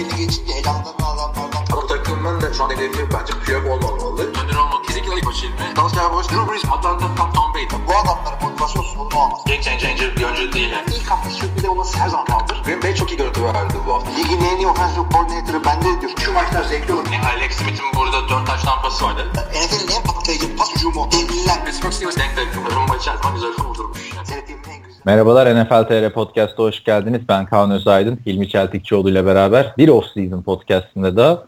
belli geçince elanlarını alanlardan. Ama takımın da şu an hedefi bence Piyok olmamalı. Önder olmak kesinlikle ilk başı ilmi. Dalsya Boş, Drew Brees, Atlanta, Tom, Tom Brady. Bu adamların motivasyon sorunu olmaz. Game changer bir oyuncu değil. Yani. İlk hafta sürpriz olması her zaman kaldır. Green Bay çok iyi görüntü verdi bu hafta. Ligin en iyi offensive coordinator'ı bende diyor. Şu maçlar zevkli olur. Yani Alex Smith'in burada 4 taş tampası vardı. NFL'in en patlayıcı pas hücumu. Devliler. Pittsburgh Steelers denk denk. Rumba içerisinde güzel kurdurmuş. Yani. Merhabalar NFL TR Podcast'a hoş geldiniz. Ben Kaan Özaydın, Hilmi Çeltikçioğlu ile beraber bir off-season podcastinde da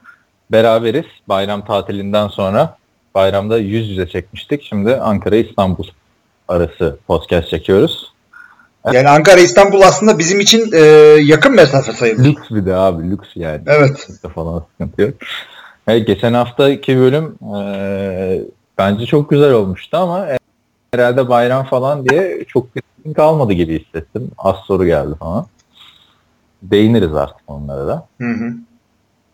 beraberiz. Bayram tatilinden sonra bayramda yüz yüze çekmiştik. Şimdi Ankara İstanbul arası podcast çekiyoruz. Yani Ankara İstanbul aslında bizim için e, yakın mesafe sayılır. Lüks bir de abi lüks yani. Evet. falan sıkıntı yok. Evet, geçen haftaki bölüm e, bence çok güzel olmuştu ama herhalde bayram falan diye çok bir kalmadı gibi hissettim. Az soru geldi falan. Değiniriz artık onlara da. Hı hı.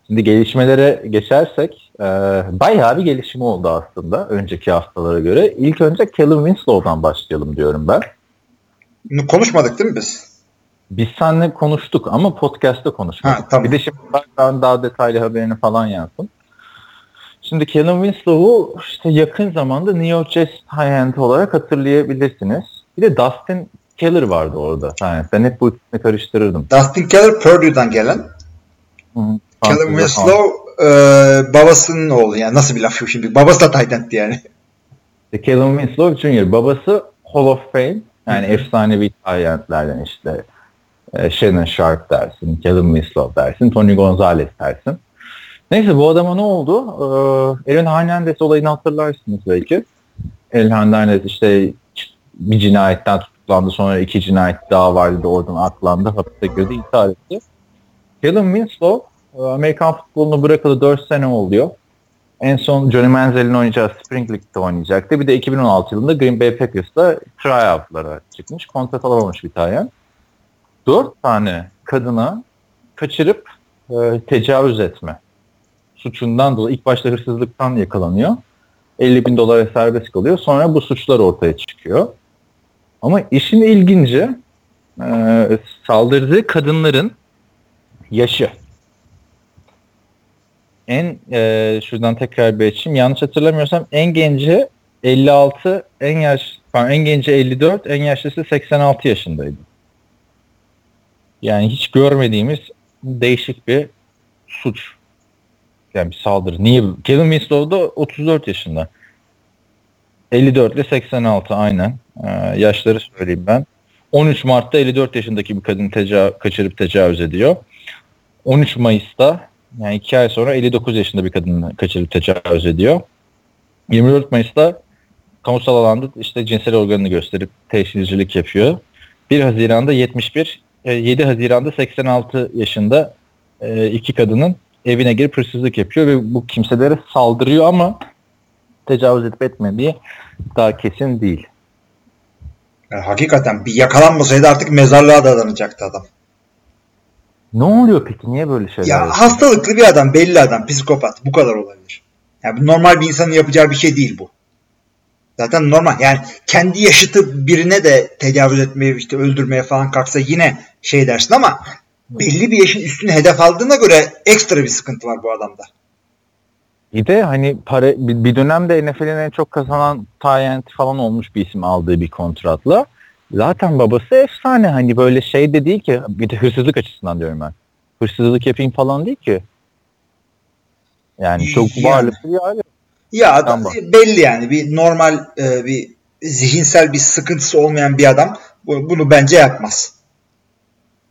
Şimdi gelişmelere geçersek e, bayağı bir gelişme oldu aslında önceki haftalara göre. İlk önce Callum Winslow'dan başlayalım diyorum ben. Konuşmadık değil mi biz? Biz seninle konuştuk ama podcast'ta konuşmadık. Ha, tamam. Bir de şimdi ben daha detaylı haberini falan yazdım. Şimdi Callum Winslow'u işte yakın zamanda New York Jets high end olarak hatırlayabilirsiniz. Bir de Dustin Keller vardı orada. Yani ben hep bu ikisini karıştırırdım. Dustin Keller Purdue'dan gelen. Hı Winslow e, babasının oğlu yani nasıl bir laf şimdi? Babası da tight yani. İşte Callum Winslow Jr. Babası Hall of Fame. Yani Hı hı. efsanevi talentlerden işte e, Shannon Sharp dersin, Callum Winslow dersin, Tony Gonzalez dersin. Neyse bu adama ne oldu? Ee, Aaron Hernandez olayını hatırlarsınız belki. Aaron Hernandez işte bir cinayetten tutuklandı sonra iki cinayet daha vardı da oradan aklandı. Hapiste girdi intihar etti. Callum Winslow e, Amerikan futbolunu bırakalı 4 sene oluyor. En son Johnny Manziel'in oynayacağı Spring League'de oynayacaktı. Bir de 2016 yılında Green Bay Packers'ta tryout'lara çıkmış. Kontrat alamamış bir tane. Dört tane kadına kaçırıp e, tecavüz etme suçundan dolayı ilk başta hırsızlıktan yakalanıyor. 50 bin dolara serbest kalıyor. Sonra bu suçlar ortaya çıkıyor. Ama işin ilginci e, saldırdığı kadınların yaşı en e, şuradan tekrar bir açayım. Yanlış hatırlamıyorsam en genci 56, en yaş pardon, en genci 54, en yaşlısı 86 yaşındaydı. Yani hiç görmediğimiz değişik bir suç. Yani bir saldırı. Niye? Kevin Winslow da 34 yaşında. 54 ile 86 aynen. Ee, yaşları söyleyeyim ben. 13 Mart'ta 54 yaşındaki bir kadın teca- kaçırıp tecavüz ediyor. 13 Mayıs'ta yani iki ay sonra 59 yaşında bir kadını kaçırıp tecavüz ediyor. 24 Mayıs'ta kamusal alanda işte cinsel organını gösterip teşhiscilik yapıyor. 1 Haziran'da 71, e, 7 Haziran'da 86 yaşında e, iki kadının evine girip hırsızlık yapıyor ve bu kimselere saldırıyor ama tecavüz edip etmediği daha kesin değil. Yani hakikaten bir yakalanmasaydı artık mezarlığa da adanacaktı adam. Ne oluyor peki? Niye böyle şeyler Ya yapıyor? hastalıklı bir adam, belli adam, psikopat. Bu kadar olabilir. Yani bu normal bir insanın yapacağı bir şey değil bu. Zaten normal. Yani kendi yaşıtı birine de tecavüz etmeye, işte öldürmeye falan kalksa yine şey dersin ama belli bir yaşın üstüne hedef aldığına göre ekstra bir sıkıntı var bu adamda. Bir de hani para bir, dönemde NFL'in en çok kazanan Tyent falan olmuş bir isim aldığı bir kontratla. Zaten babası efsane hani böyle şey de değil ki bir de hırsızlık açısından diyorum ben. Hırsızlık yapayım falan değil ki. Yani çok Yani. varlıklı bir aile. Ya adam Tamam. belli yani bir normal e, bir zihinsel bir sıkıntısı olmayan bir adam bu- bunu bence yapmaz.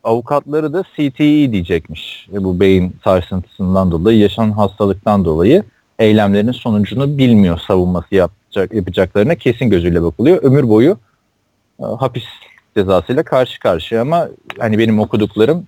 Avukatları da CTE diyecekmiş. E, bu beyin sarsıntısından dolayı, yaşanan hastalıktan dolayı eylemlerinin sonucunu bilmiyor savunması yapacak, yapacaklarına kesin gözüyle bakılıyor. Ömür boyu e, hapis cezasıyla karşı karşıya ama hani benim okuduklarım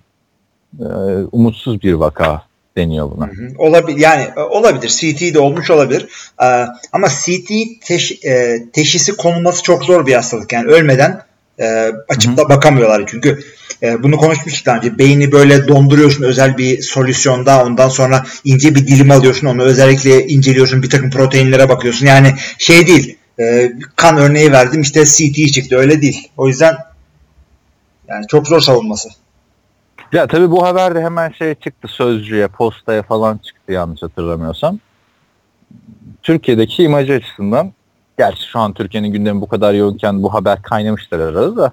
e, umutsuz bir vaka deniyor buna. Olabilir yani e, olabilir. CT de olmuş olabilir. Ee, ama CT teş, e, teşhisi konulması çok zor bir hastalık. Yani ölmeden e, açıp da bakamıyorlar. Çünkü e, bunu konuşmuştuk daha önce. Beyni böyle donduruyorsun özel bir solüsyonda. Ondan sonra ince bir dilim alıyorsun. Onu özellikle inceliyorsun. Bir takım proteinlere bakıyorsun. Yani şey değil. e, kan örneği verdim işte CT çıktı. Öyle değil. O yüzden yani çok zor savunması. Ya tabii bu haber de hemen şey çıktı sözcüye, postaya falan çıktı yanlış hatırlamıyorsam. Türkiye'deki imajı açısından gerçi şu an Türkiye'nin gündemi bu kadar yoğunken bu haber kaynamıştır arada da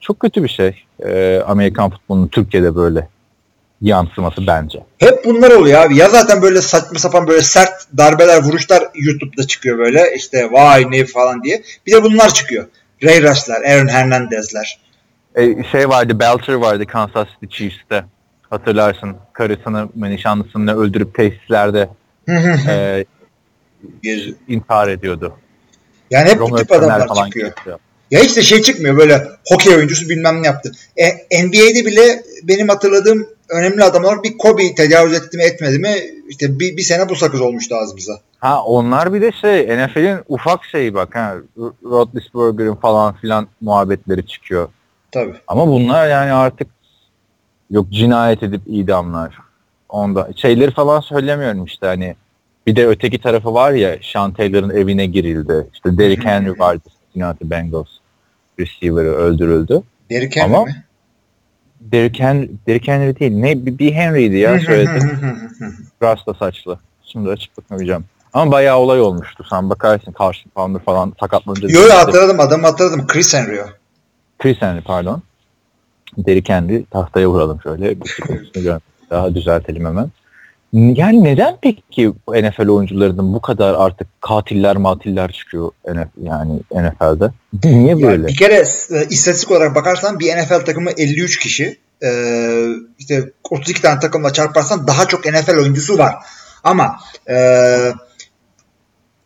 çok kötü bir şey. Ee, Amerikan futbolunun Türkiye'de böyle yansıması bence. Hep bunlar oluyor abi. Ya zaten böyle saçma sapan böyle sert darbeler, vuruşlar YouTube'da çıkıyor böyle. İşte vay ne falan diye. Bir de bunlar çıkıyor. Ray Rice'lar, Aaron Hernandez'ler. Ee, şey vardı, Belcher vardı Kansas City Chiefs'te. Hatırlarsın karısını, nişanlısını öldürüp tesislerde e, intihar ediyordu. Yani hep bu Romeo tip adamlar çıkıyor. kesiyor. Ya hiç de şey çıkmıyor böyle hokey oyuncusu bilmem ne yaptı. E, NBA'de bile benim hatırladığım önemli adamlar bir Kobe tecavüz etti mi etmedi mi işte bir, bir sene bu sakız olmuştu ağzımıza. Ha onlar bir de şey NFL'in ufak şeyi bak ha R- Roethlisberger'in falan filan muhabbetleri çıkıyor. Tabii. Ama bunlar yani artık yok cinayet edip idamlar. Onda şeyleri falan söylemiyorum işte hani bir de öteki tarafı var ya Sean Taylor'ın evine girildi. İşte Derrick Henry vardı Cincinnati Bengals receiver'ı öldürüldü. Derrick Henry Ama- mi? Derrick Henry, Derrick Henry değil. Ne bir, bir Henry'di ya söyledi. Rasta saçlı. Şimdi açıp bakamayacağım. Ama bayağı olay olmuştu. Sen bakarsın Carson Palmer falan sakatlanınca. Yo yo hatırladım adamı hatırladım. Chris Henry o. Chris Henry pardon. Derrick Henry tahtaya vuralım şöyle. Daha düzeltelim hemen. Yani neden peki NFL oyuncularının bu kadar artık katiller matiller çıkıyor NFL, yani NFL'de? Niye böyle? bir kere e, istatistik olarak bakarsan bir NFL takımı 53 kişi. E, işte 32 tane takımla çarparsan daha çok NFL oyuncusu var. Ama e,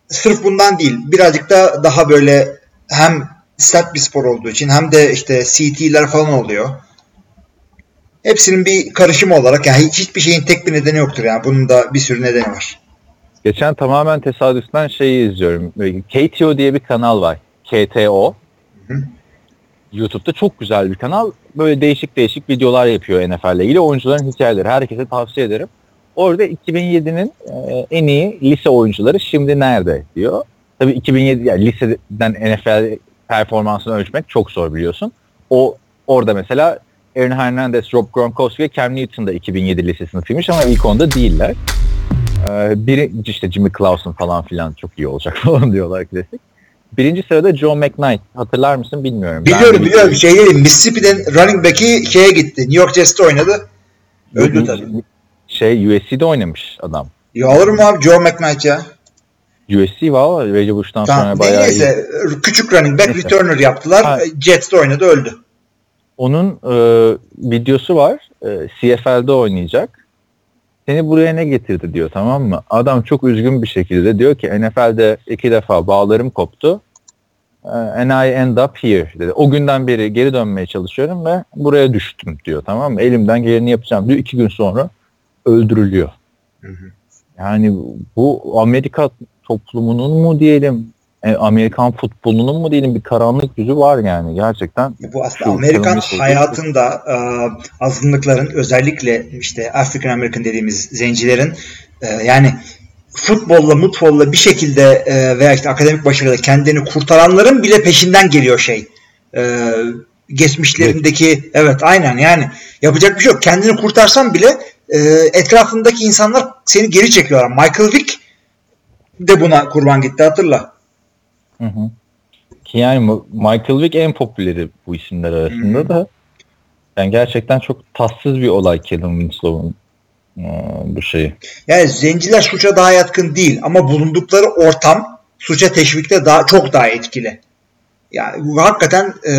sırf bundan değil. Birazcık da daha böyle hem sert bir spor olduğu için hem de işte CT'ler falan oluyor. Hepsinin bir karışımı olarak yani hiç- hiçbir şeyin tek bir nedeni yoktur yani. Bunun da bir sürü nedeni var. Geçen tamamen tesadüften şeyi izliyorum. KTO diye bir kanal var. KTO. Hı. YouTube'da çok güzel bir kanal. Böyle değişik değişik videolar yapıyor NFL ile ilgili. Oyuncuların hikayeleri. Herkese tavsiye ederim. Orada 2007'nin e, en iyi lise oyuncuları şimdi nerede diyor. Tabii 2007 yani liseden NFL performansını ölçmek çok zor biliyorsun. O orada mesela Aaron Hernandez, Rob Gronkowski ve Cam Newton da 2007 lise sınıfıymış ama ilk onda değiller. Ee, biri işte Jimmy Clausen falan filan çok iyi olacak falan diyorlar klasik. Birinci sırada Joe McKnight. Hatırlar mısın bilmiyorum. Ben Biliyorum bir- biliyorum. Şey değil, Mississippi'den running back'i şeye gitti. New York Jets'te oynadı. Öldü tabii. Şey USC'de oynamış adam. Ya olur mu abi Joe McKnight ya? USC valla Reggie Bush'tan sonra Tamam. bayağı iyi. Neyse küçük running back Neyse. returner yaptılar. Ha. Jets'te oynadı öldü. Onun e, videosu var. E, CFL'de oynayacak. Seni buraya ne getirdi diyor tamam mı? Adam çok üzgün bir şekilde diyor ki NFL'de iki defa bağlarım koptu. E, and I end up here dedi. O günden beri geri dönmeye çalışıyorum ve buraya düştüm diyor tamam mı? Elimden geleni yapacağım diyor. İki gün sonra öldürülüyor. Yani bu Amerika toplumunun mu diyelim, e, Amerikan futbolunun mu diyelim bir karanlık yüzü var yani gerçekten. Bu aslında Şu Amerikan hayatında e, azınlıkların özellikle işte African American dediğimiz zencilerin e, yani futbolla mutfolla bir şekilde e, veya işte akademik başarıyla kendini kurtaranların bile peşinden geliyor şey. E, geçmişlerindeki evet aynen yani yapacak bir şey yok. Kendini kurtarsan bile e, etrafındaki insanlar seni geri çekiyorlar. Michael Vick de buna kurban gitti hatırla. Hı hı. Ki yani Michael Vick en popüleri bu isimler arasında da. Yani gerçekten çok tatsız bir olay Kevin Winslow'un bu şeyi. Yani zenciler suça daha yatkın değil ama bulundukları ortam suça teşvikte daha çok daha etkili. Yani hakikaten e,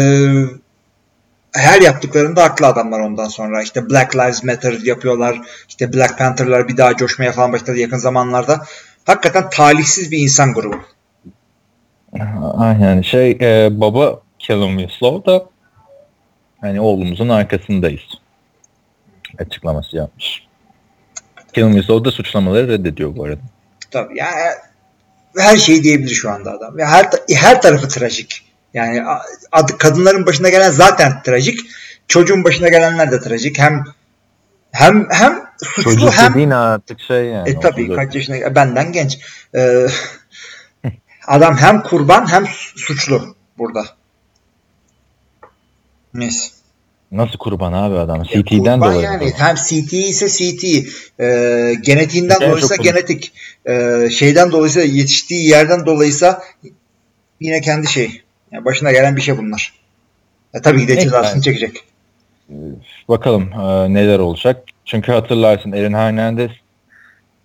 her yaptıklarında haklı adamlar ondan sonra. İşte Black Lives Matter yapıyorlar. İşte Black Panther'lar bir daha coşmaya falan başladı yakın zamanlarda. Hakikaten talihsiz bir insan grubu. Aynen şey e, baba Kevin Winslow da hani oğlumuzun arkasındayız açıklaması yapmış. Kevin Winslow da suçlamaları reddediyor bu arada. Tabii yani her şeyi diyebilir şu anda adam. Ve her her tarafı trajik. Yani ad, kadınların başına gelen zaten trajik. Çocuğun başına gelenler de trajik. Hem hem hem suçlu Çocuk hem dediğin artık şey yani. e tabii 34. kaç yaşında benden genç. Ee, adam hem kurban hem su- suçlu burada. Neyse. Nasıl kurban abi adam? Ya CT'den kurban dolayı. yani hem CT ise CT e, genetiğinden Yani dolayıysa genetik e, şeyden dolayıysa yetiştiği yerden dolayıysa yine kendi şey yani başına gelen bir şey bunlar. Ya, tabii ki de cezasını yani. çekecek. Bakalım e, neler olacak. Çünkü hatırlarsın Aaron Hernandez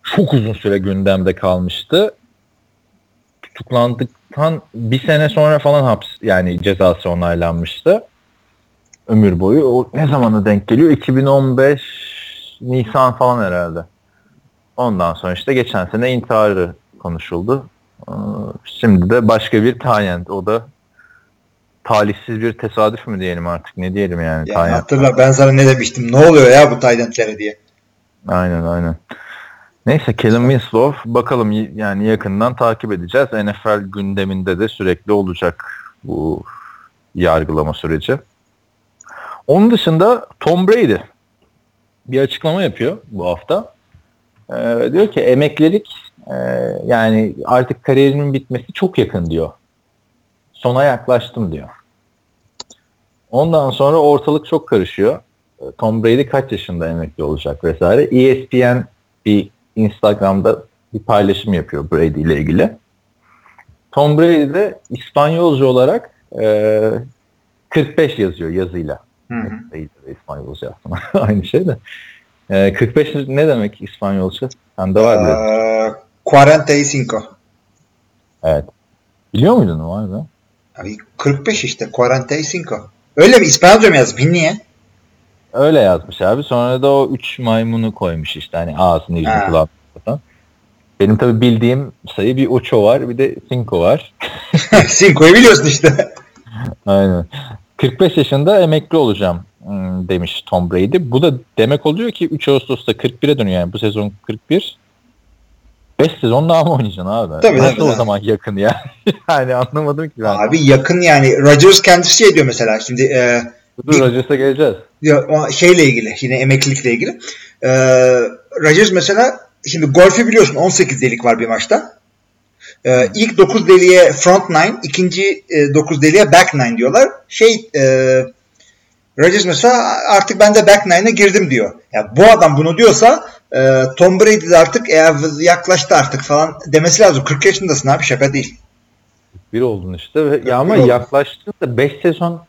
çok uzun süre gündemde kalmıştı. Tutuklandıktan bir sene sonra falan haps yani cezası onaylanmıştı. Ömür boyu. O ne zamana denk geliyor? 2015 Nisan falan herhalde. Ondan sonra işte geçen sene intiharı konuşuldu. Ee, Şimdi de başka bir Tayent. O da talihsiz bir tesadüf mü diyelim artık ne diyelim yani. Yani Tayent. hatırla ben sana ne demiştim ne oluyor ya bu Taydentlere diye. Aynen aynen. Neyse Kellen Winslow bakalım yani yakından takip edeceğiz. NFL gündeminde de sürekli olacak bu yargılama süreci. Onun dışında Tom Brady bir açıklama yapıyor bu hafta. Ee, diyor ki emeklilik e, yani artık kariyerimin bitmesi çok yakın diyor. Sona yaklaştım diyor. Ondan sonra ortalık çok karışıyor. Tom Brady kaç yaşında emekli olacak vesaire. ESPN bir Instagram'da bir paylaşım yapıyor Brady ile ilgili. Tom Brady de İspanyolca olarak e, 45 yazıyor yazıyla. Hı hı. İspanyolca aslında aynı şey de. E, 45 ne demek İspanyolca? Sende var bile. Ee, 45. Evet. Biliyor muydun? Var mı? Abi 45 işte 45. Öyle mi? İspanyolca mı yazmış? Niye? Öyle yazmış abi. Sonra da o 3 maymunu koymuş işte hani ağzını yüzünü kulağını falan. Benim tabi bildiğim sayı bir Ocho var bir de Cinco var. Cinco'yu biliyorsun işte. Aynen. 45 yaşında emekli olacağım demiş Tom Brady. Bu da demek oluyor ki 3 Ağustos'ta 41'e dönüyor yani bu sezon 41. 5 sezon daha mı oynayacaksın abi? Tabii, Nasıl tabii, o zaman yakın ya? yani anlamadım ki ben. Abi yakın yani. Rodgers kendisi şey diyor mesela şimdi e, Dur Rodgers'a geleceğiz. ya, şeyle ilgili yine emeklilikle ilgili. E, Rodgers mesela şimdi golfü biliyorsun 18 delik var bir maçta. E, ilk 9 deliğe front nine, ikinci e, 9 deliğe back nine diyorlar. Şey e, Rodgers mesela artık ben de back nine'e girdim diyor. Ya bu adam bunu diyorsa e, Tom Brady de artık e, yaklaştı artık falan demesi lazım. 40 yaşındasın abi şaka değil. Bir oldun işte. Ya ama yaklaştın da 5 sezon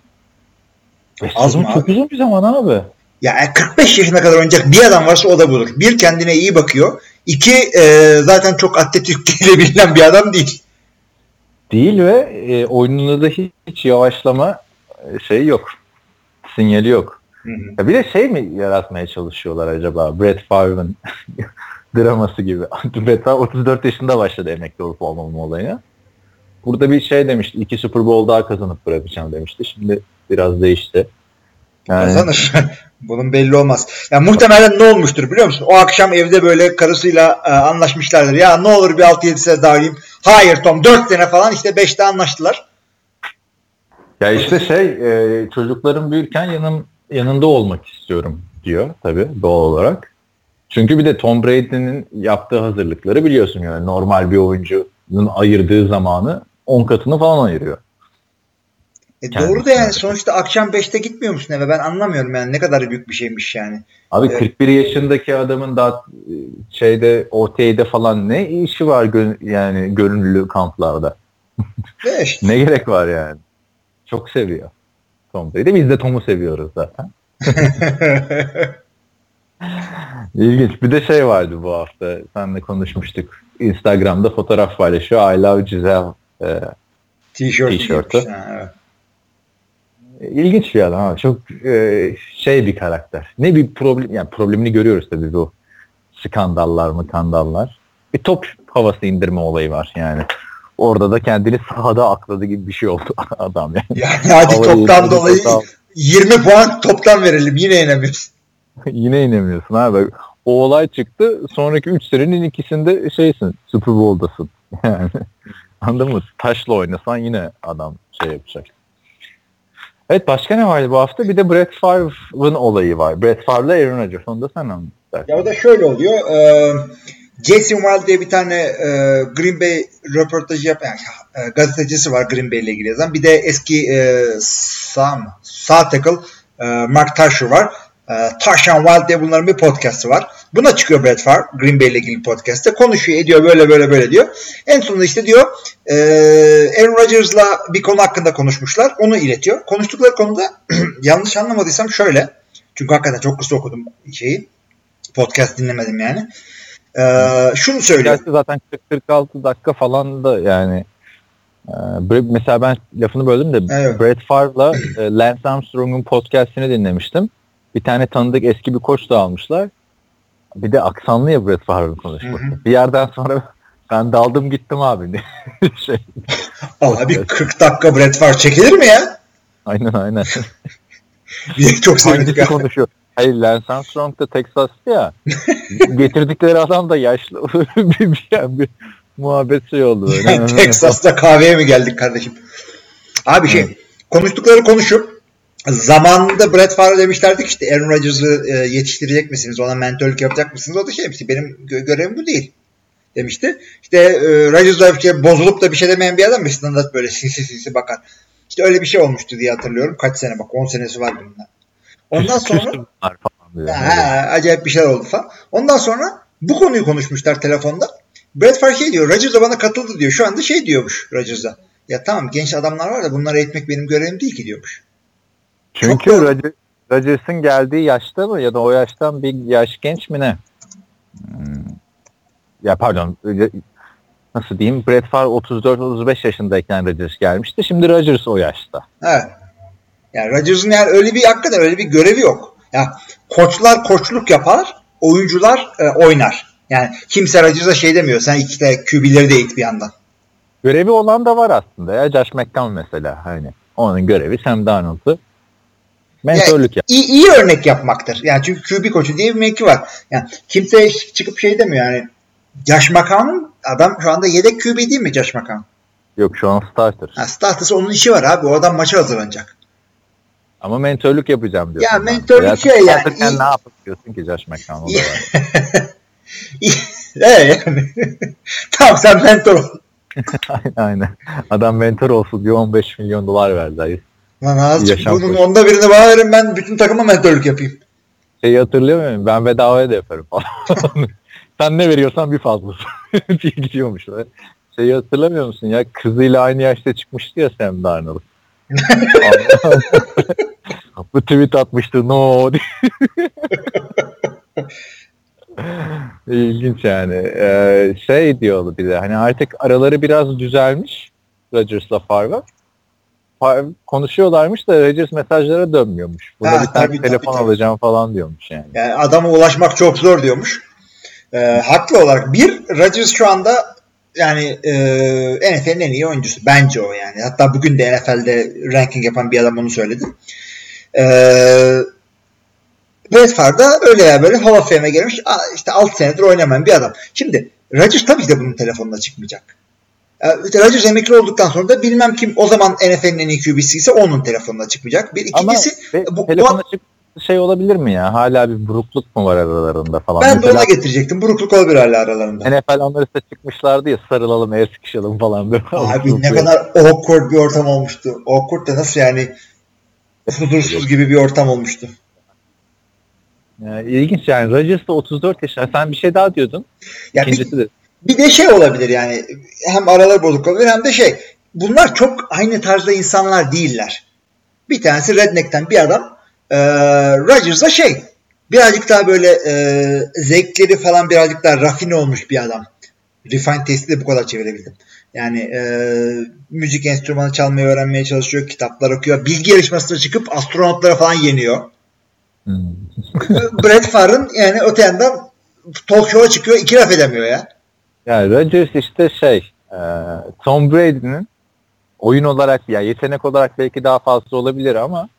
5 Az mı çok uzun bir zaman abi. Ya e, 45 yaşına kadar oynayacak bir adam varsa o da budur. Bir kendine iyi bakıyor. İki e, zaten çok atletikliğiyle bilinen bir adam değil. Değil ve e, oyununda da hiç, hiç yavaşlama e, şey yok. Sinyali yok. Hı hı. Ya bir de şey mi yaratmaya çalışıyorlar acaba? Brett Favre'ın draması gibi. Brett Favre 34 yaşında başladı emekli olup olmama olayına. Burada bir şey demişti. iki Super Bowl daha kazanıp bırakacağım demişti. Şimdi biraz değişti. Yani, Kazanır. Bunun belli olmaz. Ya muhtemelen ne olmuştur biliyor musun? O akşam evde böyle karısıyla e, anlaşmışlardır. Ya ne olur bir 6-7 sene daha oynayayım. Hayır Tom 4 sene falan işte 5'te anlaştılar. ya işte şey e, çocukların büyürken yanım, yanında olmak istiyorum diyor tabii doğal olarak. Çünkü bir de Tom Brady'nin yaptığı hazırlıkları biliyorsun yani normal bir oyuncunun ayırdığı zamanı 10 katını falan ayırıyor. E Kendisi doğru da yani sonuçta akşam 5'te gitmiyor musun eve? Ben anlamıyorum yani ne kadar büyük bir şeymiş yani. Abi Evet. 41 yaşındaki adamın da e, şeyde ortaya falan ne işi var gö- yani görünürlü kamplarda? İşte. Ne gerek var yani? Çok seviyor Tom Brady. Biz de Tom'u seviyoruz zaten. İlginç. Bir de şey vardı bu hafta. Seninle konuşmuştuk. Instagram'da fotoğraf paylaşıyor. I love Giselle. Ee, giymiş. Ha, evet. İlginç bir adam abi. Çok e, şey bir karakter. Ne bir problem yani problemini görüyoruz tabii bu skandallar mı kandallar. Bir top havası indirme olayı var yani. Orada da kendini sahada akladı gibi bir şey oldu adam yani. Yani hadi Havayı toptan indirdi, dolayı total. 20 puan toptan verelim. Yine yenemiyoruz. Yine inemiyorsun abi. O olay çıktı. Sonraki 3 senenin ikisinde şeysin. Super Bowl'dasın. Yani. Anladın mı? Taşla oynasan yine adam şey yapacak. Evet başka ne vardı bu hafta? Bir de Brett Favre'ın olayı var. Brett Favre'la Aaron Rodgers. Onu da sen anlat. Ya o da şöyle oluyor. E, Jason Wild diye bir tane e, Green Bay röportajı yapan yani, e, gazetecisi var Green Bay ile ilgili yazan. Bir de eski e, sağ mı? Sağ tackle E, Mark Tarsher var. E, Tarshan Wild diye bunların bir podcastı var. Buna çıkıyor Brett Favre. Green Bay ile ilgili podcast'te. Konuşuyor ediyor böyle böyle böyle diyor. En sonunda işte diyor e, Aaron Rodgers'la bir konu hakkında konuşmuşlar. Onu iletiyor. Konuştukları konuda yanlış anlamadıysam şöyle. Çünkü hakikaten çok kısa okudum şeyi. Podcast dinlemedim yani. Ee, şunu söylüyor. Gerçi zaten 40-46 dakika falan da yani e, mesela ben lafını böldüm de Evet. Brett Favre'la e, Lance Armstrong'un podcastini dinlemiştim. Bir tane tanıdık eski bir koç da almışlar. Bir de aksanlı ya Brett Favre'ın konuşması. Hı Bir yerden sonra ben daldım gittim abi. şey, Abi 40 dakika Brett Favre çekilir mi ya? aynen aynen. Çok sevindik. Hangisi ya. konuşuyor? Hayır Lance Armstrong da Texas'tı ya. Getirdikleri adam da yaşlı. bir, bir, bir, bir muhabbet şey oldu. Texas'ta kahveye mi geldik kardeşim? Abi şey konuştukları konuşup zamanında Brett Favre demişlerdi ki işte Aaron Rodgers'ı e, yetiştirecek misiniz? Ona mentörlük yapacak mısınız? O da şey demişti benim gö- görevim bu değil demişti. İşte e, Rodgers da işte bozulup da bir şey demeyen bir adam mı? Standart böyle sinsi sinsi bakar. İşte öyle bir şey olmuştu diye hatırlıyorum. Kaç sene bak 10 senesi var bunun. Ondan sonra. Ha, acayip bir şeyler oldu falan. Ondan sonra bu konuyu konuşmuşlar telefonda. Brett Favre şey diyor. Rodgers da bana katıldı diyor. Şu anda şey diyormuş Rodgers'a. Ya tamam genç adamlar var da bunları eğitmek benim görevim değil ki diyormuş. Çünkü Çok. Rodgers- Rodgers'ın geldiği yaşta mı ya da o yaştan bir yaş genç mi ne? Hmm. Ya pardon nasıl diyeyim Brett Favre 34-35 yaşındayken Rodgers gelmişti. Şimdi Rodgers o yaşta. Evet. Yani Rodgers'ın yani öyle bir hakikaten öyle bir görevi yok. Ya koçlar koçluk yapar, oyuncular e, oynar. Yani kimse Rodgers'a şey demiyor. Sen iki de QB'leri de eğit bir yandan. Görevi olan da var aslında ya. Josh McCown mesela hani onun görevi Sam Darnold'u mentörlük yap. iyi, iyi örnek yapmaktır. Yani çünkü QB koçu diye bir mevki var. Yani kimse çıkıp şey demiyor yani Josh McCown'un adam şu anda yedek QB değil mi Josh McCown? Yok şu an starter. Ha, starters onun işi var abi. O adam maça hazırlanacak. Ama mentörlük yapacağım diyor. Ya mentörlük şey yani. İyi- ne yapıyorsun ki Josh McCown? O da var. evet yani. tamam sen mentor ol. aynen aynen. Adam mentor olsun diyor 15 milyon dolar verdi. Lan azıcık Yaşam bunun koçu. onda birini bana verin ben bütün takıma mentörlük yapayım. Şeyi hatırlıyor muyum? Ben bedavaya da yaparım falan. Sen ne veriyorsan bir fazlası diye gidiyormuş. Şeyi hatırlamıyor musun ya? Kızıyla aynı yaşta çıkmıştı ya Sam Darnold. Bu tweet atmıştı no. İlginç yani. Ee, şey diyordu bir de hani artık araları biraz düzelmiş Rodgers'la Favre. Konuşuyorlarmış da Rodgers mesajlara dönmüyormuş. Buna Ha, bir tane tabii, tabii, telefon tabii. alacağım falan diyormuş yani. Yani adama ulaşmak çok zor diyormuş. Ee, haklı olarak. Bir, Rodgers şu anda yani e, NFL'in en iyi oyuncusu. Bence o yani. Hatta bugün de NFL'de ranking yapan bir adam onu söyledi. Ee, Brett Favre da öyle ya böyle Hall of Fame'e gelmiş. İşte 6 senedir oynamayan bir adam. Şimdi Rodgers tabii ki de bunun telefonuna çıkmayacak. Ee, Rodgers emekli olduktan sonra da bilmem kim o zaman NFL'in en iyi QB'si ise onun telefonuna çıkmayacak. Bir Ama ikincisi be- bu, bu, telefona çık şey olabilir mi ya? Hala bir burukluk mu var aralarında falan? ben de Mesela ona getirecektim. Burukluk olabilir hala aralarında. NFL analize çıkmışlardı ya sarılalım, el sıkışalım falan. Böyle Abi ne kadar awkward bir ortam olmuştu. Awkward da nasıl yani huzursuz gibi bir ortam olmuştu. Yani ilginç yani. Rodgers da 34 yaşında. Sen bir şey daha diyordun. Ya bir, İkincisi de. Bir de şey olabilir yani hem aralar bozuk olabilir hem de şey bunlar çok aynı tarzda insanlar değiller. Bir tanesi Redneck'ten bir adam e, Rodgers da şey birazcık daha böyle e, zevkleri falan birazcık daha rafine olmuş bir adam. Refine testi de bu kadar çevirebildim. Yani e, müzik enstrümanı çalmayı öğrenmeye çalışıyor, kitaplar okuyor, bilgi yarışmasına çıkıp astronotlara falan yeniyor. Hmm. Brett Favre'ın yani öte yandan talk show'a çıkıyor iki laf edemiyor ya. Yani Rodgers işte şey e, Tom Brady'nin oyun olarak ya yetenek olarak belki daha fazla olabilir ama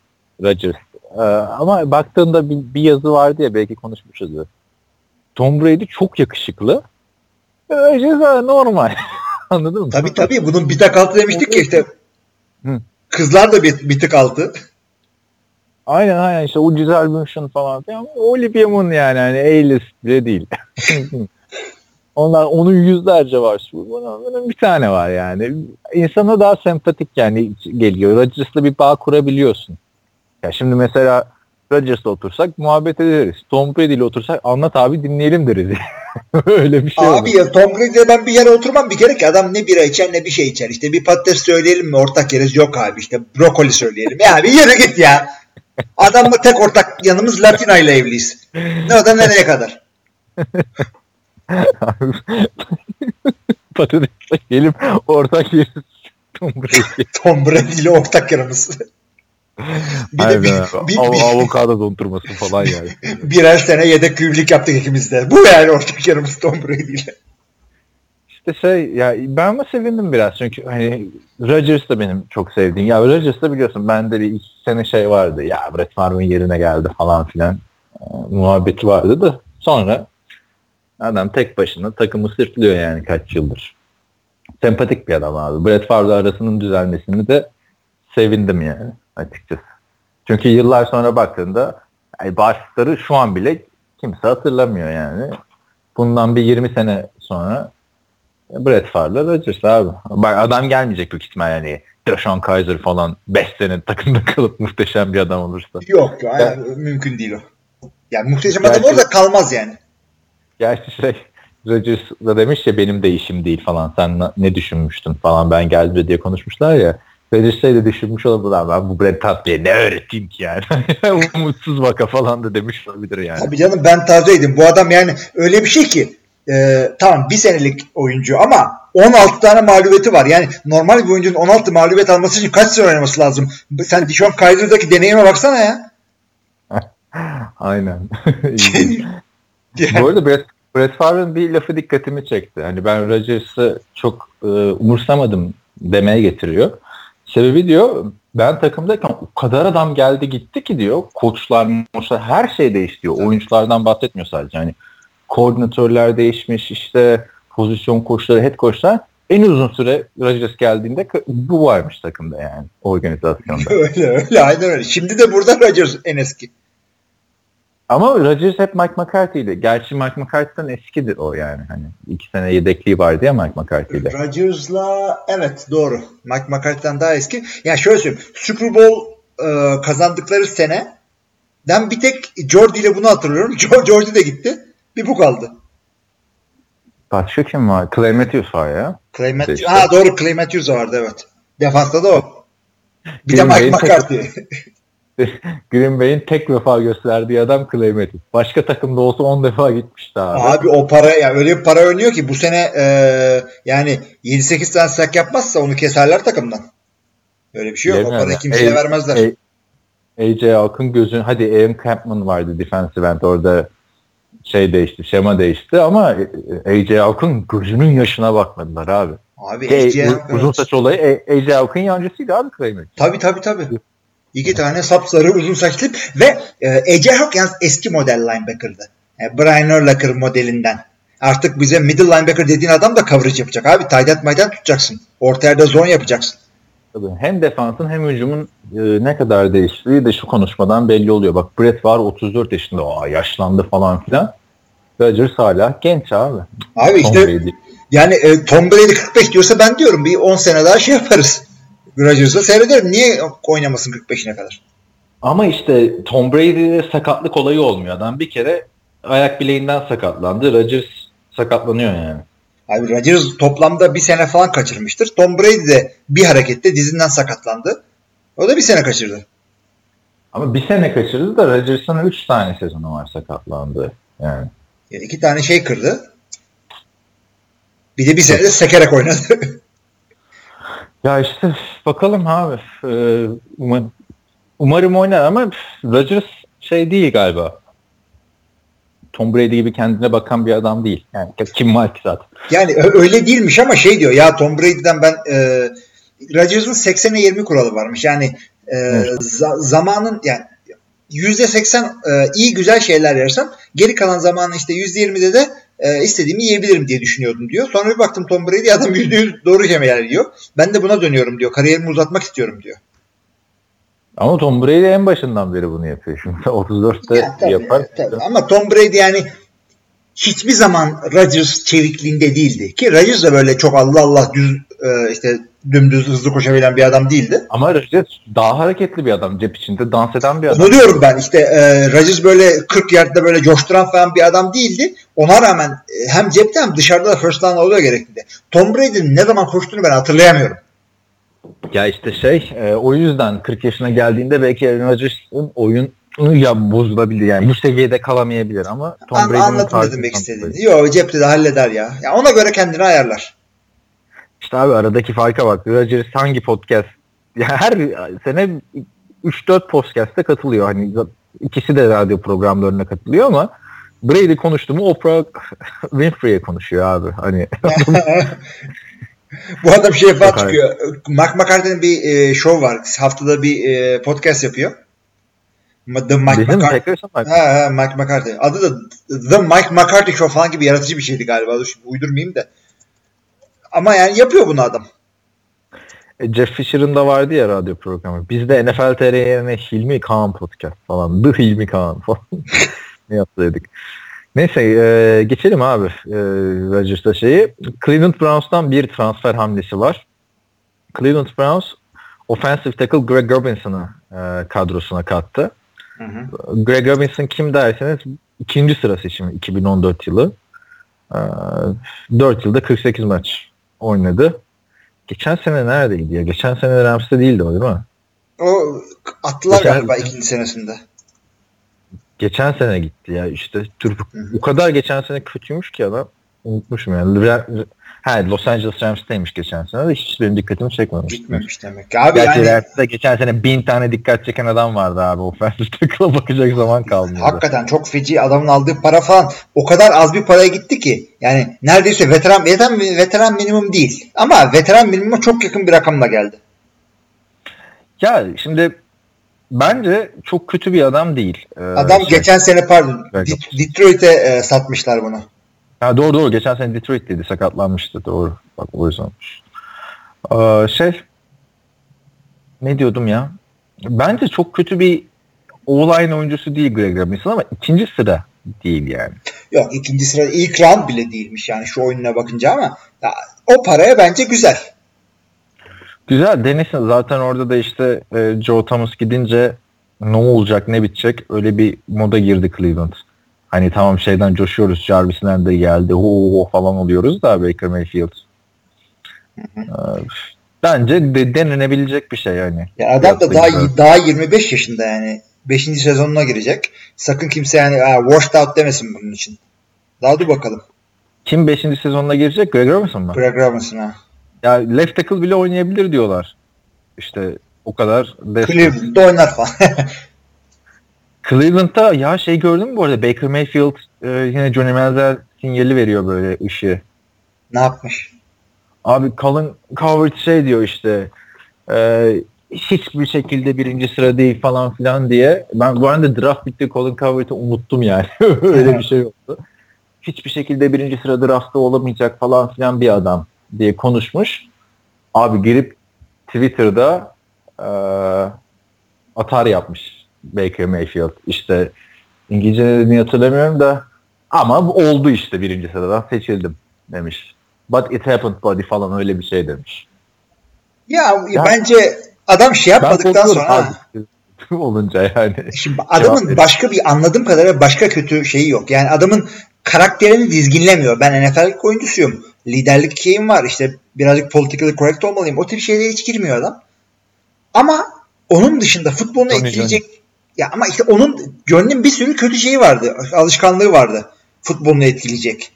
Rodgers e, ama baktığında bir, bir yazı vardı ya belki konuşmuşuzdur. Tom Brady çok yakışıklı. Rodgers da normal. Anladın mı? Tabii tabii bunun bir tık altı demiştik ya işte. Hı. Kızlar da bir, bir tık altı. Aynen aynen işte o güzel München falan filan. Olivia Munn yani hani A-list bile değil. Onlar onun yüzlerce var. Bunun, bir tane var yani. İnsana daha sempatik yani geliyor. Rodgers'la bir bağ kurabiliyorsun. Ya şimdi mesela Rodgers'la otursak muhabbet ederiz. Tom Brady ile otursak anlat abi dinleyelim deriz. Öyle bir şey Abi oldu. ya Tom Brady'le ben bir yere oturmam bir kere ki adam ne bira içer ne bir şey içer. İşte bir patates söyleyelim mi ortak yeriz yok abi işte brokoli söyleyelim. Ya bir yere git ya. Adamla tek ortak yanımız Latina ile evliyiz. Ne o da nereye kadar? Patatesle gelim ortak yeriz. Tom Brady. Tom Brady ile ortak yanımız. bir de bir, bir, Av- bir, avokado dondurması falan yani. birer sene yedek kübürlük yaptık ikimiz de. Bu yani ortak yanımız Tom Brady ile. İşte şey ya ben mi sevindim biraz çünkü hani Rodgers da benim çok sevdiğim. Ya Rodgers da biliyorsun bende bir iki sene şey vardı. Ya Brett Favre'ın yerine geldi falan filan. e, muhabbeti vardı da sonra adam tek başına takımı sırtlıyor yani kaç yıldır. Sempatik bir adam abi. Brett Favre arasının düzelmesini de sevindim yani açıkçası. Çünkü yıllar sonra baktığında yani başlıkları şu an bile kimse hatırlamıyor yani. Bundan bir 20 sene sonra Brett Favre'la Rodgers abi. Bak adam gelmeyecek büyük ihtimal yani. Deshaun Kaiser falan 5 sene takımda kalıp muhteşem bir adam olursa. Yok ya, mümkün değil o. Yani muhteşem adam Gerçi- orada kalmaz yani. Gerçi şey Rodgers da demiş ya benim de işim değil falan sen ne düşünmüştün falan ben geldim diye konuşmuşlar ya. Rodgers şey de düşünmüş olabilir abi ben bu Brett Favre'ye ne öğreteyim ki yani. Umutsuz vaka falan da demiş olabilir yani. Tabii canım ben tazeydim. Bu adam yani öyle bir şey ki e, tamam bir senelik oyuncu ama 16 tane mağlubiyeti var. Yani normal bir oyuncunun 16 mağlubiyet alması için kaç sene oynaması lazım? Sen Dishon Kaiser'daki deneyime baksana ya. Aynen. Bu arada Brett, Brett Favre'ın bir lafı dikkatimi çekti. Hani ben Rodgers'ı çok e, umursamadım demeye getiriyor. Sebebi diyor ben takımdayken o kadar adam geldi gitti ki diyor koçlar, koçlar her şey değişti diyor. Oyunculardan bahsetmiyor sadece. Hani koordinatörler değişmiş işte pozisyon koçları, head koçlar en uzun süre Rodgers geldiğinde bu varmış takımda yani organizasyonda. öyle öyle aynen öyle. Şimdi de burada Rodgers en eski. Ama Rodgers hep Mike McCarthy'ydi. Gerçi Mike McCarthy'den eskidir o yani. Hani iki sene yedekliği vardı ya Mike McCarthy'yle. Rodgers'la evet doğru. Mike McCarthy'den daha eski. Yani şöyle söyleyeyim. Super Bowl e, kazandıkları seneden bir tek Jordy ile bunu hatırlıyorum. Jo- Jordy de gitti. Bir bu kaldı. Başka kim var? Clay Matthews var ya. Clay Matthews. İşte. Ha doğru Clay Matthews vardı evet. Defansta da o. Bir de Mike Bay'in McCarthy. Green Bay'in tek vefa gösterdiği adam Clay Matthews. Başka takımda olsa 10 defa gitmişti abi. Abi o para yani öyle bir para oynuyor ki bu sene e, yani 7-8 tane sack yapmazsa onu keserler takımdan. Öyle bir şey yok. O Bilmiyorum parayı kimseye A- vermezler. A- AJ Alkın gözün hadi Aaron Campman vardı defensive end orada şey değişti, şema değişti ama AJ Alkın gözünün yaşına bakmadılar abi. Abi Şey, AJ u- uzun saç olayı AJ Alkın yancısıydı abi Clay Matthews. Tabii tabii tabii. İki tane sapsarı uzun saçlı ve e, AJ Hawk yalnız eski model linebacker'dı. E, Brian Urlacher modelinden. Artık bize middle linebacker dediğin adam da coverage yapacak abi. Tight end maydan tutacaksın. Orta yerde zone yapacaksın. Tabii. Hem defansın hem hücumun e, ne kadar değiştiği de şu konuşmadan belli oluyor. Bak Brett var 34 yaşında. Aa, yaşlandı falan filan. Rodgers hala genç abi. Abi Tom işte Brady. yani e, Tom Brady 45 diyorsa ben diyorum bir 10 sene daha şey yaparız. Rodgers'ı seyrederim. Niye oynamasın 45'ine kadar? Ama işte Tom Brady'de sakatlık olayı olmuyor. Adam bir kere ayak bileğinden sakatlandı. Rodgers sakatlanıyor yani. Abi Rodgers toplamda bir sene falan kaçırmıştır. Tom Brady de bir harekette dizinden sakatlandı. O da bir sene kaçırdı. Ama bir sene kaçırdı da Rodgers'ın 3 tane sezonu var sakatlandı. Yani. Yani iki tane şey kırdı. Bir de bir sene de sekerek oynadı. Ya işte bakalım abi. Ee, umarım, umarım oynar ama Rodgers şey değil galiba. Tom Brady gibi kendine bakan bir adam değil. Yani kim var ki zaten. yani öyle değilmiş ama şey diyor ya Tom Brady'den ben e, Rodgers'ın 80'e 20 kuralı varmış. Yani e, za- zamanın yani %80 e, iyi güzel şeyler yersem geri kalan zamanın işte %20'de de e, istediğimi yiyebilirim diye düşünüyordum diyor. Sonra bir baktım Tom Brady adam %100 doğru yemeler yiyor. Ben de buna dönüyorum diyor. Kariyerimi uzatmak istiyorum diyor. Ama Tom Brady en başından beri bunu yapıyor. Şimdi 34'te Ya, tabii, yapar. tabii. Ama Tom Brady yani hiçbir zaman Rodgers çevikliğinde değildi. Ki Rodgers da böyle çok Allah Allah düz e, işte dümdüz hızlı koşabilen bir adam değildi. Ama Rodgers daha hareketli bir adam. Cep içinde dans eden bir adam. Onu diyorum ben işte e, Rodgers böyle 40 yardta böyle coşturan falan bir adam değildi. Ona rağmen e, hem cepte hem dışarıda da first down oluyor gerekli. Tom Brady'nin ne zaman koştuğunu ben hatırlayamıyorum. Ya işte şey e, o yüzden 40 yaşına geldiğinde belki Aaron Rodgers'ın oyunu ya bozulabilir yani bu seviyede kalamayabilir ama Tom An, Brady'nin anladım demek istediğini. Yok cepte de halleder ya. ya. Ona göre kendini ayarlar. İşte abi aradaki farka bak. Rodgers hangi podcast ya her sene 3-4 podcast'te katılıyor. Hani ikisi de radyo programlarına katılıyor ama Brady konuştu mu Oprah Winfrey'e konuşuyor abi. Hani Bu adam şey falan çıkıyor. Mark McCarthy'nin bir e, show var. Haftada bir e, podcast yapıyor. The Mike bizim McCarthy. Ha, ha, Mike McCarthy. Adı da The Mike McCarthy Show falan gibi yaratıcı bir şeydi galiba. Dur şimdi uydurmayayım da. Ama yani yapıyor bunu adam. E, Jeff Fisher'ın da vardı ya radyo programı. Bizde NFL TR yerine Hilmi Kaan podcast falan. The Hilmi Kaan falan. ne yapsaydık. Neyse e, geçelim abi e, Rodgers'ta şeyi. Cleveland Browns'tan bir transfer hamlesi var. Cleveland Browns offensive tackle Greg Robinson'ı e, kadrosuna kattı. Hı hı. Greg Robinson kim derseniz ikinci sıra seçimi 2014 yılı. E, 4 yılda 48 maç oynadı. Geçen sene neredeydi ya? Geçen sene Rams'te değildi o değil mi? O attılar Geçen- galiba ikinci senesinde. Geçen sene gitti ya işte Türk o kadar geçen sene kötüymüş ki adam unutmuşum yani. Ha, Los Angeles Rams'teymiş geçen sene de hiç benim dikkatimi çekmemiş. Gitmemiş demek. ki. Abi Gerçi yani Rams'te geçen sene bin tane dikkat çeken adam vardı abi. Offensive tackle'a bakacak zaman kalmıyordu. hakikaten çok feci adamın aldığı para falan o kadar az bir paraya gitti ki yani neredeyse veteran veteran, veteran minimum değil ama veteran minimuma çok yakın bir rakamla geldi. Ya şimdi bence çok kötü bir adam değil. Ee, Adam şey- geçen sene pardon Detroit'e e, satmışlar bunu. Ha, doğru doğru. Geçen sene Detroit'teydi. Sakatlanmıştı. Doğru. Bak o yüzden. Ee, şey ne diyordum ya? Bence çok kötü bir all-line oyuncusu değil Greg Robinson ama ikinci sıra değil yani. Yok ikinci sıra ilk round bile değilmiş yani şu oyununa bakınca ama ya, o paraya bence güzel. Güzel denesin. Zaten orada da işte e, Joe Thomas gidince ne olacak ne bitecek öyle bir moda girdi Cleveland. Hani tamam şeyden coşuyoruz. Jarvis'den de geldi. Ho falan oluyoruz da Baker Mayfield. Bence de denenebilecek bir şey yani. Ya adam da daha daha 25 yaşında yani. 5. sezonuna girecek. Sakın kimse yani "Aa, washed out demesin bunun için. Daha dur bakalım. Kim 5. sezonuna girecek? Greg Robinson mı? Greg Robinson'a. Ya left tackle bile oynayabilir diyorlar. İşte o kadar. Cleveland'da oynar falan. Cleveland'da ya şey gördün mü bu arada Baker Mayfield e, yine Johnny Manziel sinyali veriyor böyle ışığı. ne yapmış? Abi Colin Coward şey diyor işte e, hiçbir şekilde birinci sıra değil falan filan diye. Ben bu arada draft bitti Colin Coward'ı unuttum yani. Öyle bir şey oldu. Hiçbir şekilde birinci sıra draftta olamayacak falan filan bir adam diye konuşmuş. Abi girip Twitter'da e, atar yapmış Baker Mayfield. İşte İngilizce ne dediğini hatırlamıyorum da ama oldu işte birinci sıradan seçildim demiş. But it happened buddy falan öyle bir şey demiş. Ya, Ya- bence adam şey yapmadıktan sonra olunca yani. Şimdi adamın başka bir anladığım kadarıyla başka kötü şeyi yok. Yani adamın karakterini dizginlemiyor. Ben NFL oyuncusuyum. Liderlik şeyim var. İşte birazcık politically correct olmalıyım. O tip şeylere hiç girmiyor adam. Ama onun dışında futbolunu Tony etkileyecek ya ama işte onun Johnny'nin bir sürü kötü şeyi vardı. Alışkanlığı vardı. Futbolunu etkileyecek.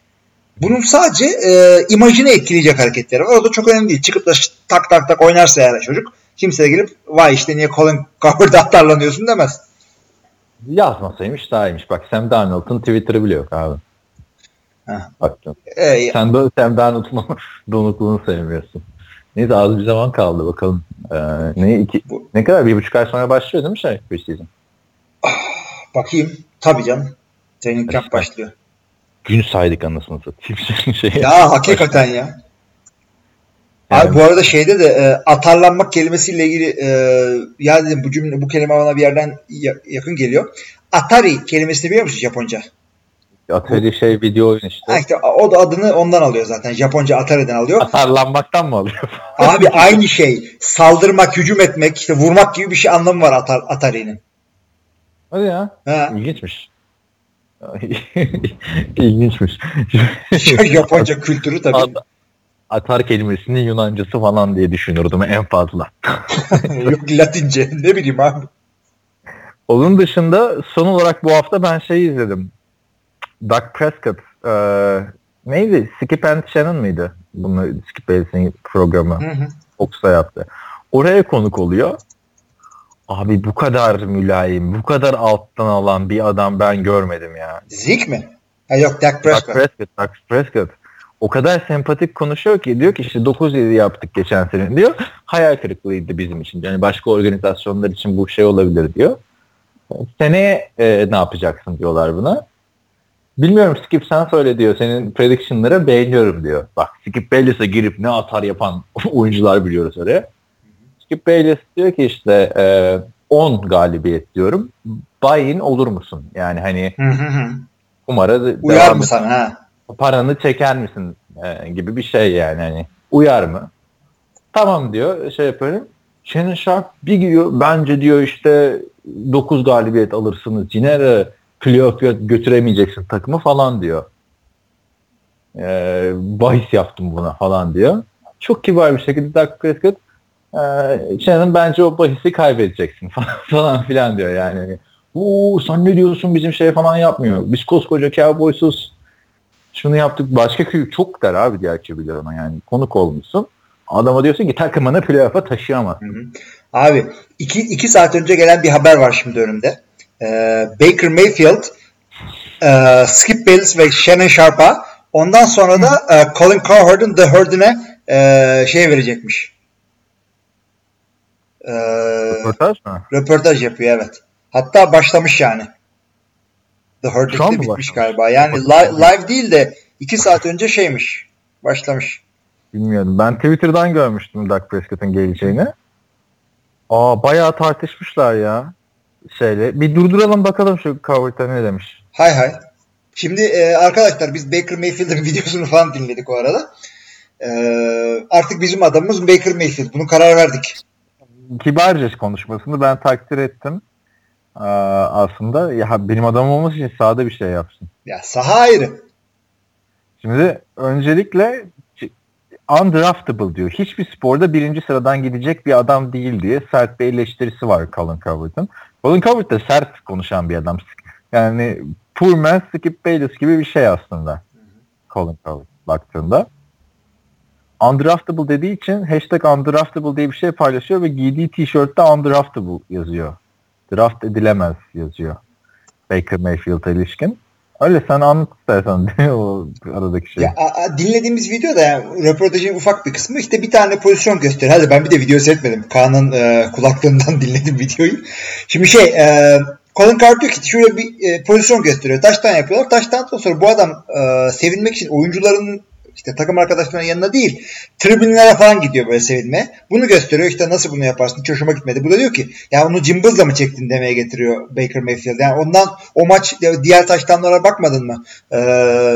Bunun sadece e, imajını etkileyecek hareketleri var. O da çok önemli değil. Çıkıp da tak tak tak oynarsa eğer çocuk kimse de gelip vay işte niye Colin Coward'a atarlanıyorsun demez. Yazmasaymış daha iyiymiş. Bak Sam Darnold'un Twitter'ı bile yok abi. Heh. Bak E, sen böyle Sam Darnold'un donukluğunu sevmiyorsun. Neyse az bir zaman kaldı bakalım. Ee, ne, iki, Bu- ne kadar? Bir buçuk ay sonra başlıyor değil mi şey preseason? Bakayım. Tabii canım. Training camp başlıyor. Gün saydık anasını satayım. şey, Ya hakikaten ya. Abi Yani- bu arada şeyde de e, atarlanmak kelimesiyle ilgili e, ya dedim bu cümle bu kelime bana bir yerden ya- yakın geliyor. Atari kelimesini biliyor musun Japonca? Atari şey video oyun işte. Ha işte o da adını ondan alıyor zaten. Japonca Atari'den alıyor. Atarlanmaktan mı alıyor? Abi aynı şey. Saldırmak, hücum etmek, işte vurmak gibi bir şey anlamı var Atar, Atari'nin. Hadi ya. Ha. İlginçmiş. İlginçmiş. Japonca kültürü tabii. At- Atar kelimesinin Yunancası falan diye düşünürdüm en fazla. Yok Latince. Ne bileyim abi. Onun dışında son olarak bu hafta ben şey izledim. Doug Prescott. E, neydi? Skip and Shannon mıydı? Bunu Skip Bayless'in programı. Hı hı. Fox'a yaptı. Oraya konuk oluyor. Abi bu kadar mülayim, bu kadar alttan alan bir adam ben görmedim ya. Zik mi? Ha yok Dak Prescott. Prescott, Doug Prescott. O kadar sempatik konuşuyor ki diyor ki işte 9-7 yaptık geçen sene diyor. Hayal kırıklığıydı bizim için. Yani başka organizasyonlar için bu şey olabilir diyor. Seneye e, ne yapacaksın diyorlar buna. Bilmiyorum Skip sen söyle diyor. Senin prediction'lara beğeniyorum diyor. Bak Skip Bayless'e girip ne atar yapan oyuncular biliyoruz oraya. Skip Bayless diyor ki işte e, 10 galibiyet diyorum. Buy-in olur musun? Yani hani kumara Uyar mı sana ha? paranı çeker misin e, gibi bir şey yani hani uyar mı? Tamam diyor şey yapıyorum. Shannon Sharp bir giriyor bence diyor işte 9 galibiyet alırsınız yine playoff gö- götüremeyeceksin takımı falan diyor. E, bahis yaptım buna falan diyor. Çok kibar bir şekilde Doug Prescott e, Shannon bence o bahisi kaybedeceksin falan, falan filan diyor yani. Uuu sen ne diyorsun bizim şey falan yapmıyor. Biz koskoca Cowboys'uz şunu yaptık başka köy çok der abi diğer QB'ler yani konuk olmuşsun. Adama diyorsun ki takımını playoff'a taşıyamaz. Hı hı. Abi iki, iki saat önce gelen bir haber var şimdi önümde. Ee, Baker Mayfield, e, Skip Bayless ve Shannon Sharp'a ondan sonra da e, Colin Cowherd'ın The Herd'ine e, şey verecekmiş. E, Röportaj mı? röportaj yapıyor evet. Hatta başlamış yani. The mı bitmiş başlamış? galiba. Yani li- live değil de iki saat önce şeymiş. Başlamış. Bilmiyorum. Ben Twitter'dan görmüştüm Doug Prescott'ın geleceğini. Aa bayağı tartışmışlar ya. Şeyle. Bir durduralım bakalım şu Coward'a ne demiş. Hay hay. Şimdi e, arkadaşlar biz Baker Mayfield'ın videosunu falan dinledik o arada. E, artık bizim adamımız Baker Mayfield. Bunu karar verdik. Kibarca konuşmasını ben takdir ettim. Aa, aslında ya benim adamım olması için sahada bir şey yapsın. Ya saha ayrı. Şimdi öncelikle undraftable diyor. Hiçbir sporda birinci sıradan gidecek bir adam değil diye sert bir eleştirisi var Colin Cowherd'ın. Colin Cowherd da sert konuşan bir adam. Yani poor man Skip Bayless gibi bir şey aslında. Colin Cowherd baktığında. Undraftable dediği için hashtag undraftable diye bir şey paylaşıyor ve giydiği tişörtte undraftable yazıyor. Draft edilemez yazıyor. Baker Mayfield'a ilişkin. Öyle sen anlat istersen o aradaki şey. Ya, a- a- dinlediğimiz videoda yani, röportajın ufak bir kısmı işte bir tane pozisyon gösteriyor. Hadi ben bir de video seyretmedim. Kaan'ın e, kulaklığından dinledim videoyu. Şimdi şey e, Colin Cowherd diyor ki şöyle bir e, pozisyon gösteriyor. Taştan yapıyorlar. Taştan sonra bu adam e, sevinmek için oyuncuların işte takım arkadaşlarının yanına değil tribünlere falan gidiyor böyle sevinme. Bunu gösteriyor işte nasıl bunu yaparsın hiç hoşuma gitmedi. Bu da diyor ki ya onu cımbızla mı çektin demeye getiriyor Baker Mayfield. Yani ondan o maç diğer taştanlara bakmadın mı? Ee,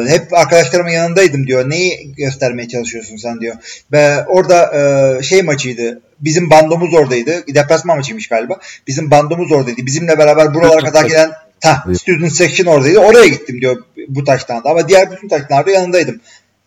hep arkadaşlarımın yanındaydım diyor. Neyi göstermeye çalışıyorsun sen diyor. Ve orada e, şey maçıydı. Bizim bandomuz oradaydı. Deplasman maçıymış galiba. Bizim bandomuz oradaydı. Bizimle beraber buralara kadar gelen ta, student section oradaydı. Oraya gittim diyor bu taştan da. Ama diğer bütün taştanlarda yanındaydım.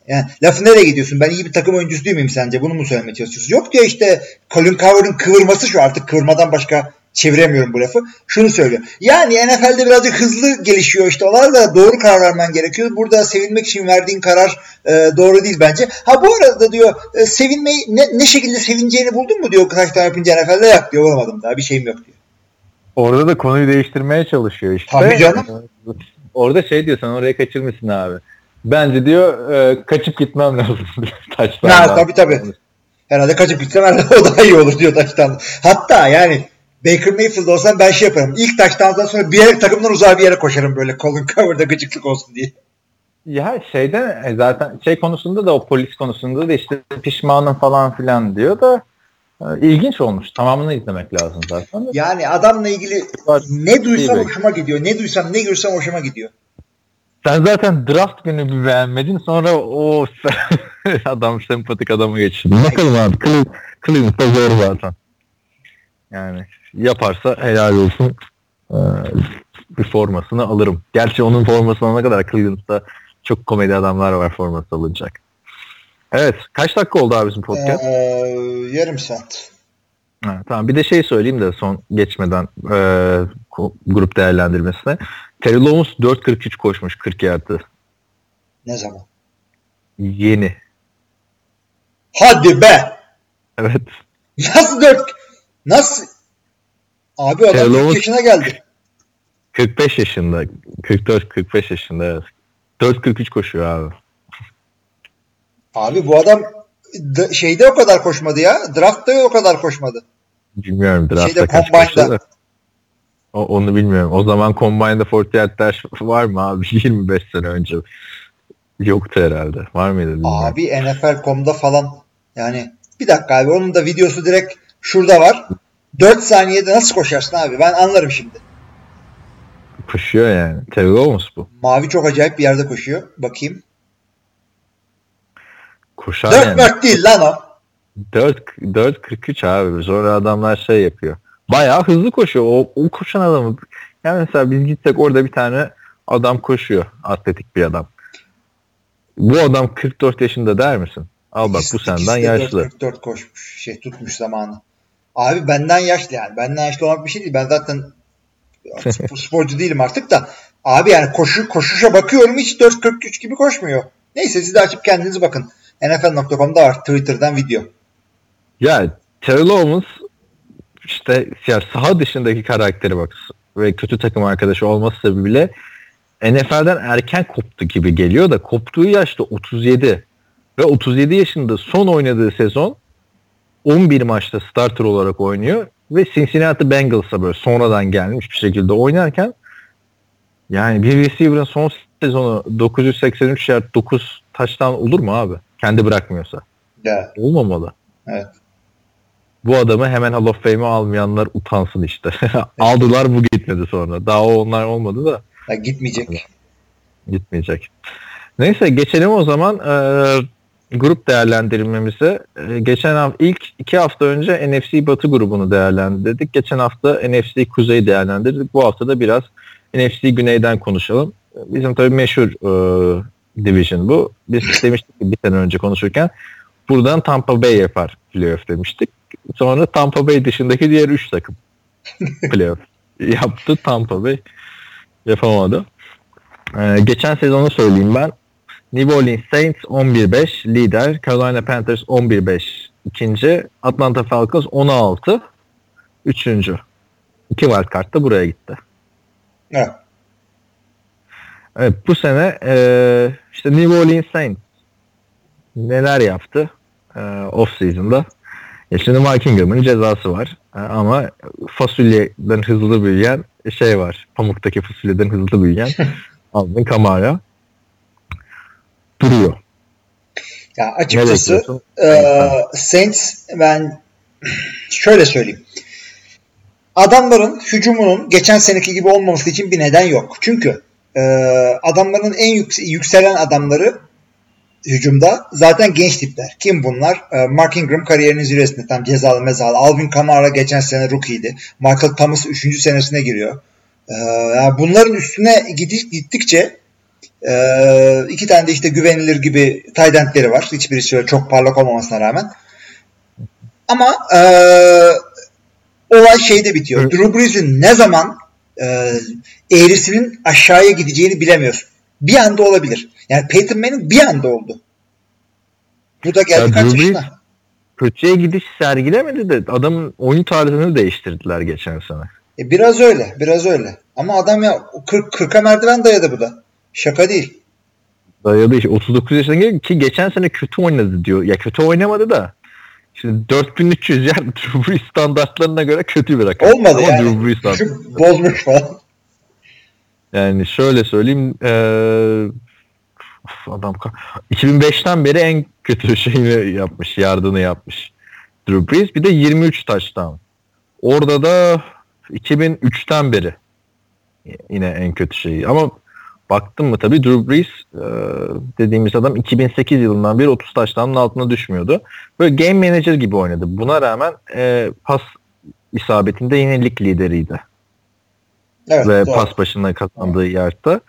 Yani lafı nereye gidiyorsun? Ben iyi bir takım oyuncusu değil miyim sence? Bunu mu söylemeye çalışıyorsun? Yok diyor işte Colin Cowherd'ın kıvırması şu artık kıvırmadan başka çeviremiyorum bu lafı. Şunu söylüyor. Yani NFL'de birazcık hızlı gelişiyor işte onlar da doğru karar vermen gerekiyor. Burada sevinmek için verdiğin karar e, doğru değil bence. Ha bu arada diyor e, sevinmeyi ne, ne şekilde sevineceğini buldun mu diyor tane yapınca NFL'de yok diyor. Bulamadım daha bir şeyim yok diyor. Orada da konuyu değiştirmeye çalışıyor işte. Tabii canım. Orada şey diyor sen oraya kaçırmışsın abi. Bence diyor e, kaçıp gitmem lazım diyor taştan. Ha, tabii tabii. Herhalde kaçıp gitsem herhalde o daha iyi olur diyor taştan. Hatta yani Baker Mayfield olsam ben şey yaparım. İlk taştandan sonra bir yere takımdan uzağa bir yere koşarım böyle Colin Cowherd'a gıcıklık olsun diye. Ya şeyden e, zaten şey konusunda da o polis konusunda da işte pişmanım falan filan diyor da e, ilginç olmuş. Tamamını izlemek lazım zaten. Yani adamla ilgili ne duysam hoşuma gidiyor. Ne duysam ne görsem hoşuma gidiyor. Sen zaten draft günü bir beğenmedin sonra o adam sempatik adamı geçti. Bakalım abi Cleveland, Cleveland'da zor zaten. Yani yaparsa helal olsun. Ee, bir formasını alırım. Gerçi onun formasını alana kadar Cleveland'da çok komedi adamlar var forması alınacak. Evet. Kaç dakika oldu abi bizim podcast? Ee, yarım saat. Ha, tamam. Bir de şey söyleyeyim de son geçmeden e, grup değerlendirmesine. Terry Lowens 4.43 koşmuş 40 yardı. Ne zaman? Yeni. Hadi be! Evet. Nasıl dört? Nasıl? Abi adam Hello. 40 yaşına geldi. 45 yaşında. 44-45 yaşında evet. 4.43 koşuyor abi. Abi bu adam şeyde o kadar koşmadı ya. Draft'ta o kadar koşmadı. Bilmiyorum Şeyde, draftta kaç Combine'da. koşuyor da. O, onu bilmiyorum. O zaman Combine'da 40 yard dash var mı abi? 25 sene önce. Yoktu herhalde. Var mıydı? bilmiyorum. Abi NFL.com'da falan yani bir dakika abi onun da videosu direkt şurada var. 4 saniyede nasıl koşarsın abi? Ben anlarım şimdi. Koşuyor yani. Terry Lowens bu. Mavi çok acayip bir yerde koşuyor. Bakayım. Koşar 4 yani. 4 değil lan o. 4 4.43 abi. Sonra adamlar şey yapıyor. Bayağı hızlı koşuyor. O, o koşan adamı. Yani mesela biz gitsek orada bir tane adam koşuyor. Atletik bir adam. Bu adam 44 yaşında der misin? Al bak bu senden yaşlı. 4-44 koşmuş. Şey tutmuş zamanı. Abi benden yaşlı yani. Benden yaşlı olmak bir şey değil. Ben zaten spor- sporcu değilim artık da. Abi yani koşu koşuşa bakıyorum hiç 4.43 gibi koşmuyor. Neyse siz de açıp kendiniz bakın. NFL.com'da var. Twitter'dan video. Ya Terry Lowens işte ya saha dışındaki karakteri bak ve kötü takım arkadaşı olması sebebiyle NFL'den erken koptu gibi geliyor da koptuğu yaşta 37 ve 37 yaşında son oynadığı sezon 11 maçta starter olarak oynuyor ve Cincinnati Bengals'a böyle sonradan gelmiş bir şekilde oynarken yani bir receiver'ın son sezonu 983 yard 9 taştan olur mu abi? Kendi bırakmıyorsa. Ya. Olmamalı. Evet. Bu adamı hemen Hall of Fame'e almayanlar utansın işte. Aldılar bu gitmedi sonra. Daha o onlar olmadı da Ya gitmeyecek. gitmeyecek. Neyse geçelim o zaman e, grup değerlendirmemize. E, geçen hafta ilk iki hafta önce NFC Batı grubunu değerlendirdik. Geçen hafta NFC Kuzey değerlendirdik. Bu hafta da biraz NFC Güney'den konuşalım. Bizim tabii meşhur e, division bu. Biz demiştik ki bir sene önce konuşurken buradan Tampa Bay yapar playoff demiştik. Sonra Tampa Bay dışındaki diğer 3 takım playoff yaptı. Tampa Bay yapamadı. Ee, geçen sezonu söyleyeyim ben. New Orleans Saints 11-5 lider. Carolina Panthers 11-5 ikinci. Atlanta Falcons 16 üçüncü. İki wild card da buraya gitti. Evet. Evet bu sene e, işte New Orleans Saints neler yaptı e, off season'da. Ya şimdi Mike Ingram'ın cezası var. E, ama fasulyeden hızlı büyüyen şey var. Pamuktaki fasulyeden hızlı büyüyen Alvin Kamara duruyor. Ya açıkçası? Ee, Saints ben şöyle söyleyeyim. Adamların hücumunun geçen seneki gibi olmaması için bir neden yok. Çünkü e, adamların en yük- yükselen adamları hücumda zaten genç tipler. Kim bunlar? E, Mark Ingram kariyerinin zirvesinde tam cezalı mezalı. Alvin Kamara geçen sene rookie'ydi. Michael Thomas 3. senesine giriyor. E, yani bunların üstüne gittikçe e, iki tane de işte güvenilir gibi tight endleri var. Hiçbirisi öyle çok parlak olmamasına rağmen. Ama e, olay şeyde bitiyor. Evet. Drew Brees'in ne zaman e, eğrisinin aşağıya gideceğini bilemiyorsun. Bir anda olabilir. Yani Peyton Manning bir anda oldu. Bu da geldi Ya kaç yaşına? Kötüye gidiş sergilemedi de adamın oyun tarzını değiştirdiler geçen sene. E, biraz öyle. Biraz öyle. Ama adam ya 40 40'a merdiven dayadı bu da. Şaka değil. Dayadı işte 39 yaşına geldi ki geçen sene kötü oynadı diyor. Ya kötü oynamadı da Şimdi 4300 yer Drew Brees standartlarına göre kötü bir rakam. Olmadı Ama yani. Drew Brees standartları- Şu bozmuş falan. Yani şöyle söyleyeyim of, adam ka- 2005'ten beri en kötü şeyini yapmış, yardını yapmış Drew Brees. Bir de 23 touchdown. Orada da 2003'ten beri yine en kötü şeyi. Ama baktım mı tabii Drew Brees e, dediğimiz adam 2008 yılından beri 30 taştanın altına düşmüyordu. Böyle game manager gibi oynadı. Buna rağmen e, pas isabetinde yine lig lideriydi. Evet, Ve doğru. pas başına kazandığı yerde.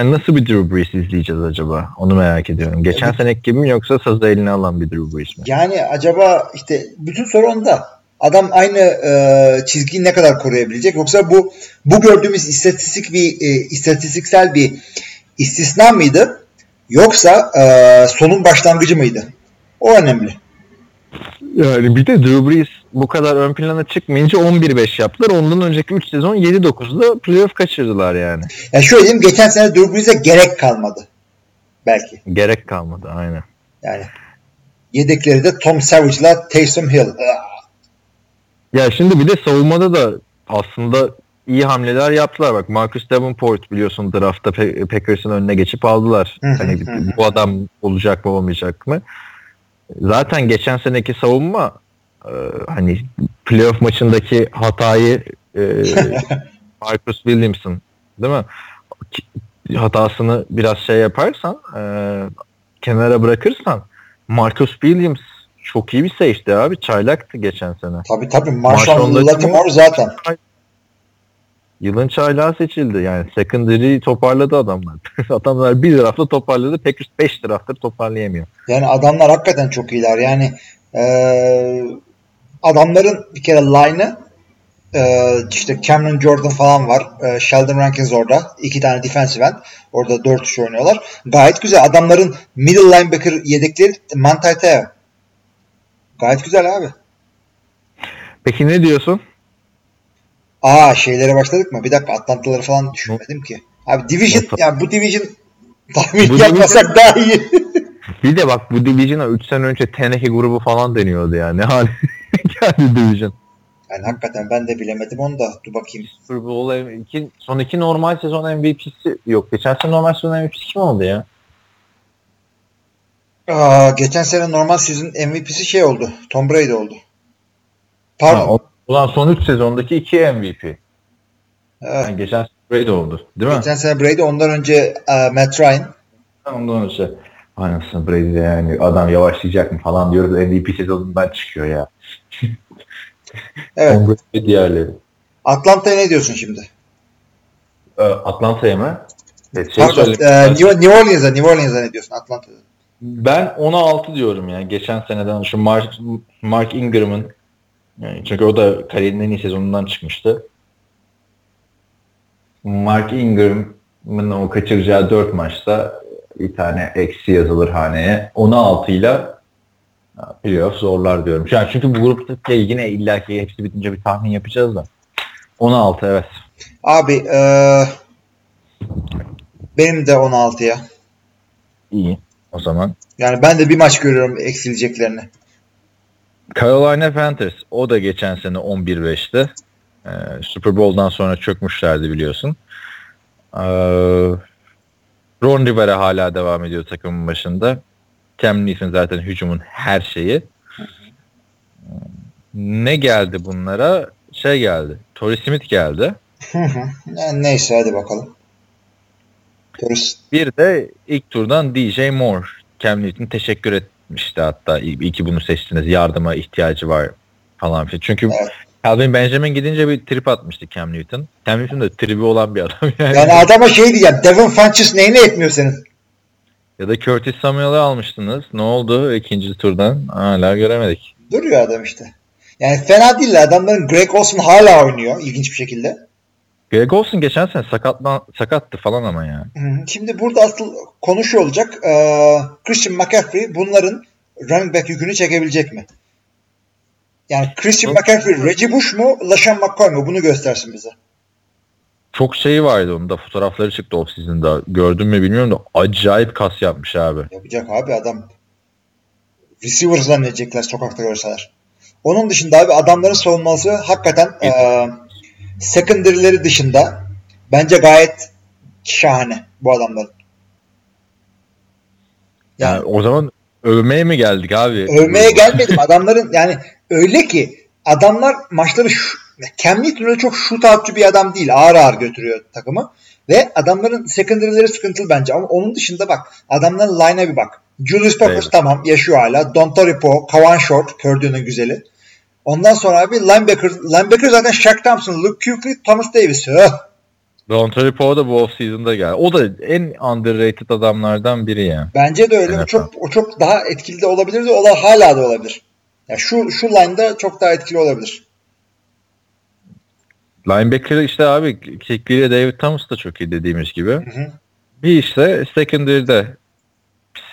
Yani nasıl bir Drew Brees izleyeceğiz acaba? Onu merak ediyorum. Geçen Evet. seneki gibi mi yoksa sazı eline alan bir Drew Brees mi? Yani acaba işte bütün soru onda. Adam aynı e, çizgiyi ne kadar koruyabilecek yoksa bu bu gördüğümüz istatistik bir e, istatistiksel bir istisna mıydı yoksa e, sonun başlangıcı mıydı? O önemli. Yani bir de Drew Brees bu kadar ön plana çıkmayınca 11-5 yaptılar. Ondan önceki 3 sezon 7-9'da playoff kaçırdılar yani. Yani şöyle diyeyim geçen sene Drew Brees'e gerek kalmadı. Belki. Gerek kalmadı aynen. Yani yedekleri de Tom Savage'la Taysom Hill. Ya şimdi bir de savunmada da aslında iyi hamleler yaptılar. Bak Marcus Davenport biliyorsun draftta Packers'ın önüne geçip aldılar. Hani bu adam olacak mı olmayacak mı? Zaten geçen seneki savunma e, hani playoff maçındaki hatayı e, Marcus Williamson değil mi? Hatasını biraz şey yaparsan e, kenara bırakırsan Marcus Williams çok iyi bir safety abi. Çaylaktı geçen sene. Tabii tabii Marshall Latimore zaten. Yılın çaylağı seçildi. Yani secondary toparladı adamlar. adamlar bir tarafta toparladı. Packers 5 taraftır toparlayamıyor. Yani adamlar hakikaten çok iyiler. Yani eee, adamların bir kere line'ı eee, işte Cameron Jordan falan var. Eee, Sheldon Rankins orada. iki tane defensive end. Orada 4 kişi oynuyorlar. Gayet güzel. Adamların middle linebacker yedekleri Manti Teo. Gayet güzel abi. Peki ne diyorsun? Aa şeylere başladık mı? Bir dakika Atlantaları falan düşünmedim ki. Abi division ya bu division tahmin yapmasak daha iyi. Bir de bak bu Division'a 3 sene önce Teneke grubu falan deniyordu yani. Ne hali geldi Division. yani hakikaten ben de bilemedim onu da. Dur bakayım. Super Bowl iki, son iki normal sezon MVP'si yok. Geçen sene normal sezon MVP'si kim oldu ya? Aa, geçen sene normal season MVP'si şey oldu. Tom Brady oldu. Pardon. Ha, o- Ulan son 3 sezondaki 2 MVP. Evet. Yani geçen sene Brady oldu. Değil mi? Geçen sene Brady ondan önce e, Matt Ryan. Ondan önce Aynısını Brady yani adam yavaşlayacak mı falan diyoruz. MVP sezonundan çıkıyor ya. Evet. Brady diğerleri. Atlanta'ya ne diyorsun şimdi? Ee, Atlanta'ya mı? Evet, şey Pardon. e, New, New Orleans'a New Orleans'a ne diyorsun Atlanta'da? Ben 10'a 6 diyorum yani. Geçen seneden şu Mark, Mark Ingram'ın yani çünkü o da kariyerinin en iyi sezonundan çıkmıştı. Mark Ingram'ın o kaçıracağı 4 maçta bir tane eksi yazılır haneye. 10'a 6 ile playoff zorlar diyorum. Yani çünkü bu grupta yine illaki hepsi bitince bir tahmin yapacağız da. 10'a 6 evet. Abi e, benim de 16'ya. İyi. O zaman Yani ben de bir maç görüyorum eksileceklerini. Carolina Panthers o da geçen sene 11-5'ti. Ee, Super Bowl'dan sonra çökmüşlerdi biliyorsun. Ee, Ron Rivera hala devam ediyor takımın başında. Cam Newton zaten hücumun her şeyi. Ne geldi bunlara? Şey geldi. Torrey Smith geldi. Yani neyse hadi bakalım. Bir de ilk turdan DJ Moore. Cam Newton teşekkür etmişti hatta. İyi iyi ki bunu seçtiniz. Yardıma ihtiyacı var falan filan. Çünkü Evet. Calvin Benjamin gidince bir trip atmıştı Cam Newton. Cam Newton da tribi olan bir adam yani. Yani adama şey diyeceğim. Devin Funches neyine yetmiyor senin? Ya da Curtis Samuel'ı almıştınız. Ne oldu ikinci turdan? Hala göremedik. Duruyor adam işte. Yani fena değil adamların Greg Olson hala oynuyor ilginç bir şekilde. Greg Olson geçen sene sakatlan, sakattı falan ama ya. Hı hı. Şimdi burada asıl konu şu olacak. Ee, Christian McCaffrey bunların running back yükünü çekebilecek mi? Yani Christian McCaffrey Reggie Bush mu, LaShawn McCoy mu? Bunu göstersin bize. Çok şey vardı onun da fotoğrafları çıktı off season'da. Gördün mü bilmiyorum da acayip kas yapmış abi. Yapacak abi adam. Receiver zannedecekler sokakta görseler. Onun dışında abi adamların savunması hakikaten e, secondary'leri dışında bence gayet şahane bu adamların. Yani, Yani o zaman övmeye mi geldik abi? övmeye gelmedim. Adamların yani öyle ki adamlar maçları şu, Cam Newton öyle çok şut outçu bir adam değil. Ağır ağır götürüyor takımı. Ve adamların secondary'leri sıkıntılı bence. Ama onun dışında bak adamların line'a bir bak. Julius Peppers Evet. tamam yaşıyor hala. Don Toripo, Kawan Short, Purdue'nun güzeli. Ondan sonra abi linebacker, linebacker zaten Shaq Thompson, Luke Kuechly, Thomas Davis. Öh. Don Poe da bu off-season'da geldi. O da en underrated adamlardan biri yani. Bence de öyle. O Evet, çok o çok daha etkili de olabilirdi. O da hala da olabilir. Ya şu şu line'da çok daha etkili olabilir. Linebacker işte abi Kekli ile David Thomas da çok iyi dediğimiz gibi. hı. Bir işte secondary'de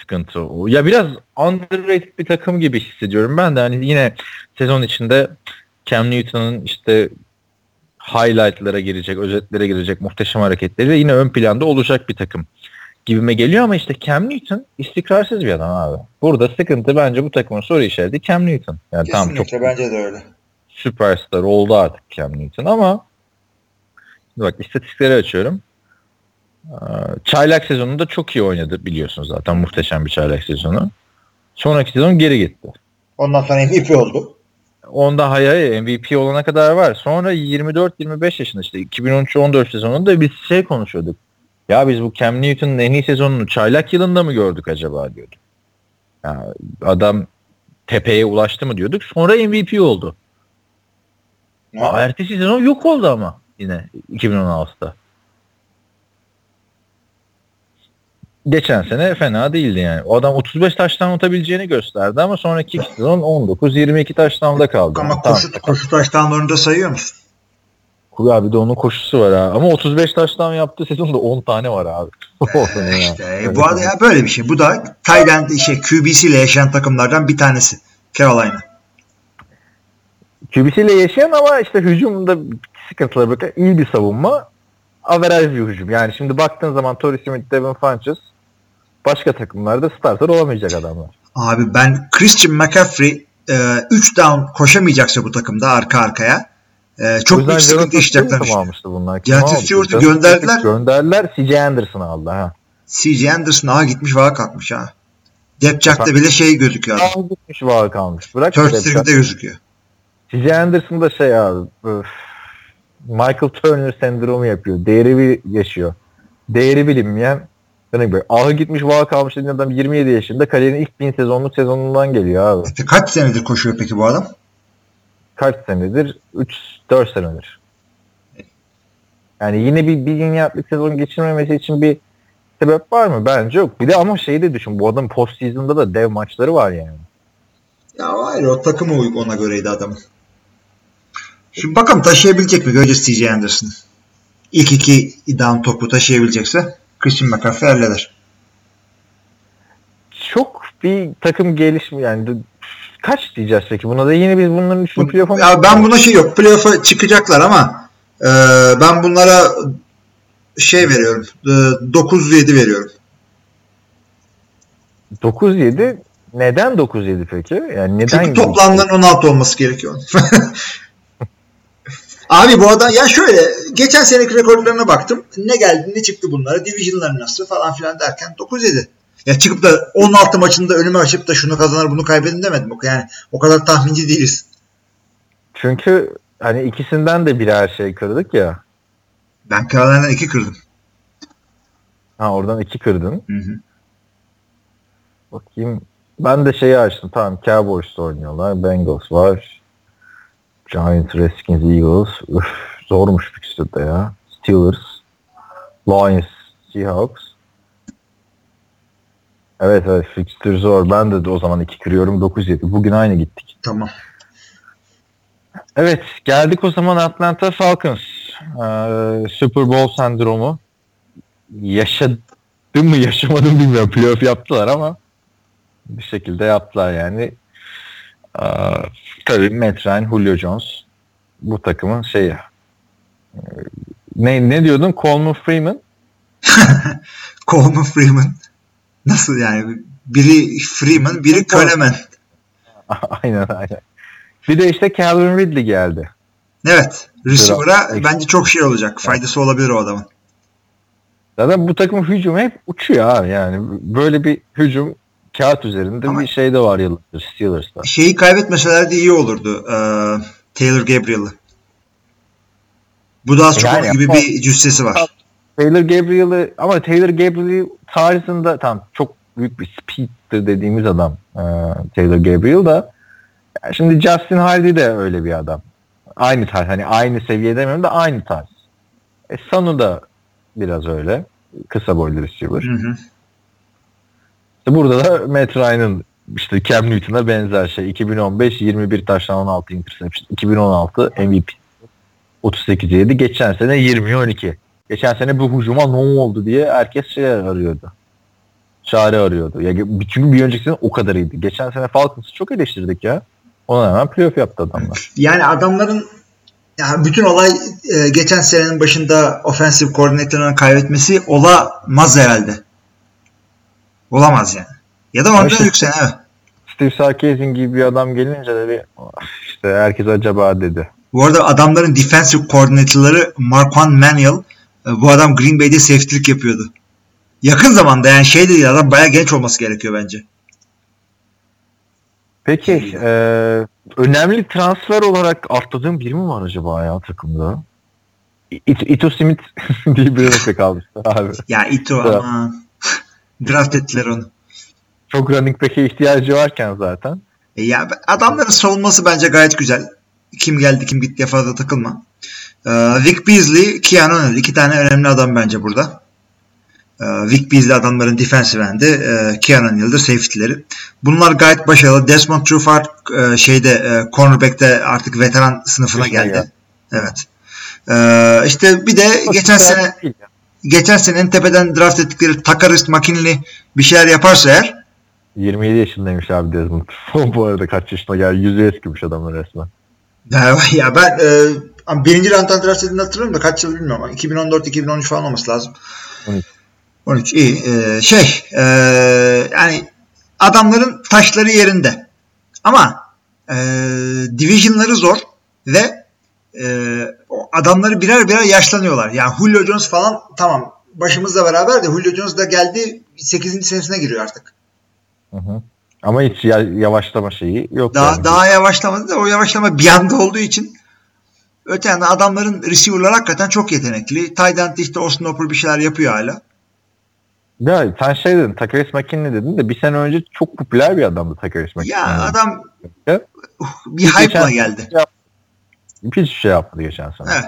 sıkıntı o. Ya biraz underrated bir takım gibi hissediyorum ben de. Hani yine sezon içinde Cam Newton'ın işte highlightlara girecek, özetlere girecek muhteşem hareketleri yine ön planda olacak bir takım gibime geliyor ama işte Cam Newton istikrarsız bir adam abi. Burada sıkıntı bence bu takımın soru işareti Cam Newton. Yani Kesinlikle çok bence de öyle. süperstar oldu artık Cam Newton ama bak istatistikleri açıyorum. Ee, Çaylak sezonunda çok iyi oynadı biliyorsunuz zaten muhteşem bir çaylak sezonu. Sonraki sezon geri gitti. Ondan sonra MVP oldu. Onda hay hay MVP olana kadar var. Sonra 24-25 yaşında işte 2013-14 sezonunda biz şey konuşuyorduk. Ya biz bu Cam Newton'un en iyi sezonunu çaylak yılında mı gördük acaba diyorduk. Ya adam tepeye ulaştı mı diyorduk. Sonra MVP oldu. Aa, ertesi sezon yok oldu ama yine 2016'da. Geçen sene fena değildi yani. O adam 35 taştan atabileceğini gösterdi ama sonraki iki sezon 19-22 taştanla kaldı. Ama Tamam. koşu, koşu taştanlarını da sayıyor musun? Abi de onun koşusu var ha. Ama 35 taştan yaptığı sezonda 10 tane var abi. Olsun ya. İşte, bu arada ya böyle bir şey. Bu da Tayland şey QB'si ile yaşayan takımlardan bir tanesi. Carolina. QB'si ile yaşayan ama işte hücumda sıkıntıları bakın. iyi bir savunma. Averaj bir hücum. Yani şimdi baktığın zaman Torrey Smith, Devin Funches başka takımlarda starter olamayacak adamlar. Abi ben Christian McCaffrey 3 down koşamayacaksa bu takımda arka arkaya e, çok büyük sıkıntı yaşayacaklar. Mı almıştı bunlar? Kim Jonathan? Stewart'ı gönderdiler. Gönderdiler. C.J. Anderson'ı aldı ha. CJ Anderson ağa gitmiş vağa kalkmış ha. Depth chart'ta bile şey gözüküyor. Daha gitmiş var kalmış. Bırak Third gözüküyor. C.J. Anderson da şey abi öf, Michael Turner sendromu yapıyor. Değeri bir yaşıyor. Değeri bilinmeyen Örnek böyle ahı gitmiş vağa kalmış dediğin adam 27 yaşında kariyerin ilk bin sezonluk sezonundan geliyor abi. İşte kaç senedir koşuyor peki bu adam? Kaç senedir? 3-4 senedir. Yani yine bir bin yardlık sezon geçirmemesi için bir sebep var mı? Bence yok. Bir de ama şeyi de düşün. Bu adam post season'da da dev maçları var yani. Ya hayır o takımı uy- ona göreydi adamın. Şimdi bakalım taşıyabilecek mi? Göreceğiz CJ Anderson. İlk iki down topu taşıyabilecekse Christian McCaffrey halleder. Çok bir takım gelişmi yani kaç diyeceğiz peki? Buna da yine biz bunların üçünü playoff'a mı- Ya ben buna şey yok. Playoff'a çıkacaklar ama e, ben bunlara şey veriyorum. E, 9-7 veriyorum. 9-7 neden 9-7 peki? Yani neden Çünkü toplamların 16 olması gerekiyor. Abi bu adam ya şöyle geçen seneki rekorlarına baktım. Ne geldi ne çıktı bunlara. Division'lar nasıl falan filan derken 9-7. Ya çıkıp da 16 maçında önüme açıp da şunu kazanır bunu kaybedin demedim. Yani o kadar tahminci değiliz. Çünkü hani ikisinden de birer şey kırdık ya. Ben Carolina'dan 2 kırdım. Ha oradan 2 kırdın. Hı hı. Bakayım. Ben de şeyi açtım. Tamam Cowboys oynuyorlar. Bengals var. Giants, Redskins, Eagles. Üf, zormuş fixture'da ya. Steelers. Lions, Seahawks. Evet evet fixture zor. Ben de o zaman 2 kırıyorum. 9-7. Bugün aynı gittik. Tamam. Evet geldik o zaman Atlanta Falcons. Ee, Super Bowl sendromu. Yaşadım mı yaşamadım bilmiyorum. Playoff yaptılar ama bir şekilde yaptılar yani. Ee, tabii Matt Ryan, Julio Jones bu takımın şeyi. Ee, Ne, ne diyordun? Coleman Freeman. Coleman Freeman. Nasıl yani? Biri Freeman, biri Coleman. aynen aynen. Bir de işte Calvin Ridley geldi. Evet. Receiver'a bence çok şey olacak. Faydası olabilir o adamın. Zaten bu takımın hücumu hep uçuyor abi yani. Böyle bir hücum kağıt üzerinde Ama- bir şey de var yıllardır Steelers'ta. Şeyi kaybetmeselerdi iyi olurdu. Ee, Taylor Gabriel'ı. Bu da az çok Yani gibi bir cüssesi var. Taylor Gabriel'ı ama Taylor Gabriel tarzında tam çok büyük bir speed'tir dediğimiz adam e, Taylor Gabriel da yani şimdi Justin Hardy de öyle bir adam. Aynı tarz hani aynı seviye demiyorum da aynı tarz. E, Sanu da biraz öyle. Kısa boylu receiver. Hı hı. Burada da Matt Ryan'ın işte Cam Newton'a benzer şey. 2015 21 taştan 16 interception. 2016 MVP. 38 7. Geçen sene 20 12. Geçen sene bu hücuma ne oldu diye herkes şey arıyordu. Çare arıyordu. Ya çünkü bir önceki sene o kadar iyiydi. Geçen sene Falcons'ı çok eleştirdik ya. Ona hemen playoff yaptı adamlar. Yani adamların ya bütün olay e, geçen senenin başında offensive koordinatörünün kaybetmesi olamaz herhalde. Olamaz yani. Ya da ondan işte- yükselen evet. Steve Sarkisian gibi bir adam gelince de bir "Ah, işte herkes acaba dedi. Bu arada adamların defensive koordinatörleri Marquand Manuel e, bu adam Green Bay'de safety'lik yapıyordu. Yakın zamanda yani şey değil adam bayağı genç olması gerekiyor bence. Peki e, önemli transfer olarak atladığım biri mi var acaba ya takımda? It, Ito Smith diye bir kalmıştı abi. Ya Ito Evet. Draft ettiler onu. Çok running back'e ihtiyacı varken zaten. E ya adamların savunması bence gayet güzel. Kim geldi kim gitti fazla takılma. Ee, Vic Beasley, Keanu Neal iki tane önemli adam bence burada. Ee, Vic Beasley adamların defensive endi. E, Keanu Neal'dır safety'leri. Bunlar gayet başarılı. Desmond Trufant e, şeyde e, cornerback'te artık veteran sınıfına Yaşına geldi. geldi. Evet. Ee, işte bir de geçen sene ya. Geçen senenin tepeden draft ettikleri Takarist McKinley bir şeyler yaparsa eğer 27 yaşındaymış abi Desmond. Bu arada kaç yaşına geldi? Yüzü eskimiş adamın resmen. Ya, ya ben e, birinci round'dan draft edildiğini hatırlıyorum da kaç yıl bilmiyorum ama 2014-2013 falan olması lazım. 13. 13 iyi. E, şey e, yani adamların taşları yerinde. Ama e, division'ları zor ve e, adamları birer birer yaşlanıyorlar. Yani Julio Jones falan tamam başımızla beraber de Julio Jones da geldi 8. senesine giriyor artık. Hı hı. Ama hiç ya- yavaşlama şeyi yok. Daha yani. daha yavaşlamadı da o yavaşlama bir anda olduğu için öte yandan adamların receiver'lar hakikaten çok yetenekli. End işte Austin Hooper bir şeyler yapıyor hala. Ya sen şey dedin, Takaris McKinley dedin de bir sene önce çok popüler bir adamdı Takaris McKinley. Ya adam bir hype'la geldi. Hiçbir şey yapmadı geçen sene. Evet.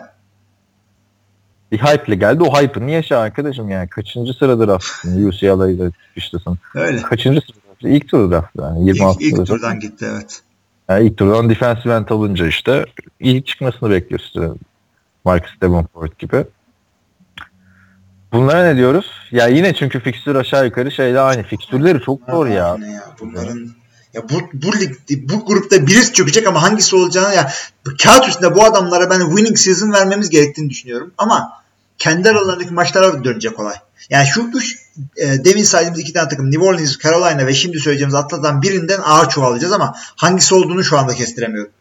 Bir hype'le geldi. O hype'ı niye şey arkadaşım yani? Kaçıncı sıradır aslında? UCLA'da çıkıştasın. Öyle. Kaçıncı sıradır? İlk tur draftı yani. İlk, 26 ilk turda. turdan gitti evet. Yani ilk turdan defensive end alınca işte ilk çıkmasını bekliyoruz işte. Marcus Davenport gibi. Bunlara ne diyoruz? Ya yine çünkü fikstür aşağı yukarı şeyle aynı. Fikstürleri çok zor ya. Ya bunların ya bu, bu, bu grupta birisi çökecek ama hangisi olacağını ya kağıt üstünde bu adamlara ben winning season vermemiz gerektiğini düşünüyorum ama kendi aralarındaki maçlara dönecek olay. Yani şu üç e, demin saydığımız iki tane takım New Orleans, Carolina ve şimdi söyleyeceğimiz Atlanta'dan birinden ağır çuvallayacağız ama hangisi olduğunu şu anda kestiremiyorum.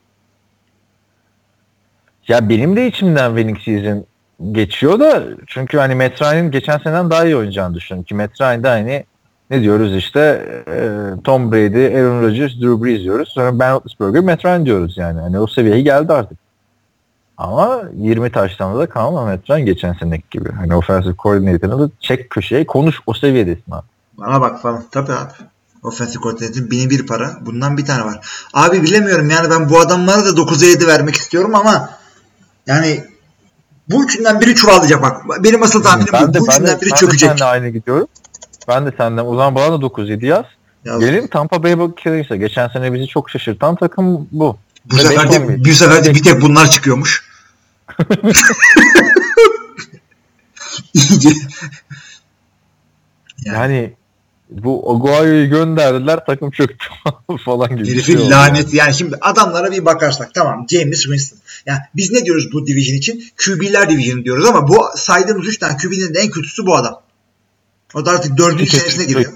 Ya benim de içimden winning season geçiyor da çünkü hani Matt geçen seneden daha iyi oynayacağını düşünüyorum ki Matt Ryan'da hani ne diyoruz işte e, Tom Brady, Aaron Rodgers, Drew Brees diyoruz. Sonra Ben Roethlisberger, Matt Ryan diyoruz yani. Hani o seviyeye geldi artık. Ama 20 taştan da kalma Matt Ryan geçen seneki gibi. Hani offensive coordinator'ını da çek köşeye konuş o seviyedesin abi. Bana bak falan. Tabii abi. Offensive coordinator'ın bini bir para. Bundan bir tane var. Abi bilemiyorum yani ben bu adamlara da 9'a 7 vermek istiyorum ama yani bu üçünden biri çuvallayacak bak. Benim asıl tahminim bu. Bu üçünden biri ben çökecek. de seninle aynı gidiyorum. Ben de senden. O zaman bana da 9-7 yaz. Yaz. Gelelim Tampa Bay Buccaneers'a. Geçen sene bizi çok şaşırtan takım bu. Bu Ve sefer de, bir sefer de bir tek bunlar çıkıyormuş. İyice. Yani, Yani bu Oguayo'yu gönderdiler takım çöktü falan gibi. şey herifin oldu laneti. Yani şimdi adamlara bir bakarsak tamam James Winston. Yani biz ne diyoruz bu division için? QB'ler division diyoruz ama bu saydığımız 3 tane QB'nin en kötüsü bu adam. O da artık dördüncü Kötü, kötü. giriyor.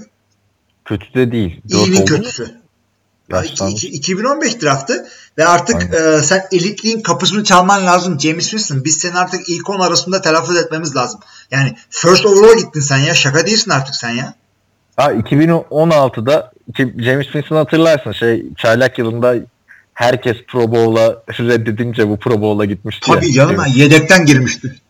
Kötü de değil. İyinin kötüsü. Ya iki- Yaşlanmış. iki- 2015 draftı ve artık e, sen elitliğin kapısını çalman lazım James Winston. Biz seni artık ilk 10 arasında telaffuz etmemiz lazım. Yani first overall gittin sen ya. Şaka değilsin artık sen ya. Ha 2016'da ki James Winston'ı hatırlarsın şey çaylak yılında herkes Pro Bowl'a reddedince bu Pro Bowl'a gitmişti Tabii ya. canım yedekten girmişti.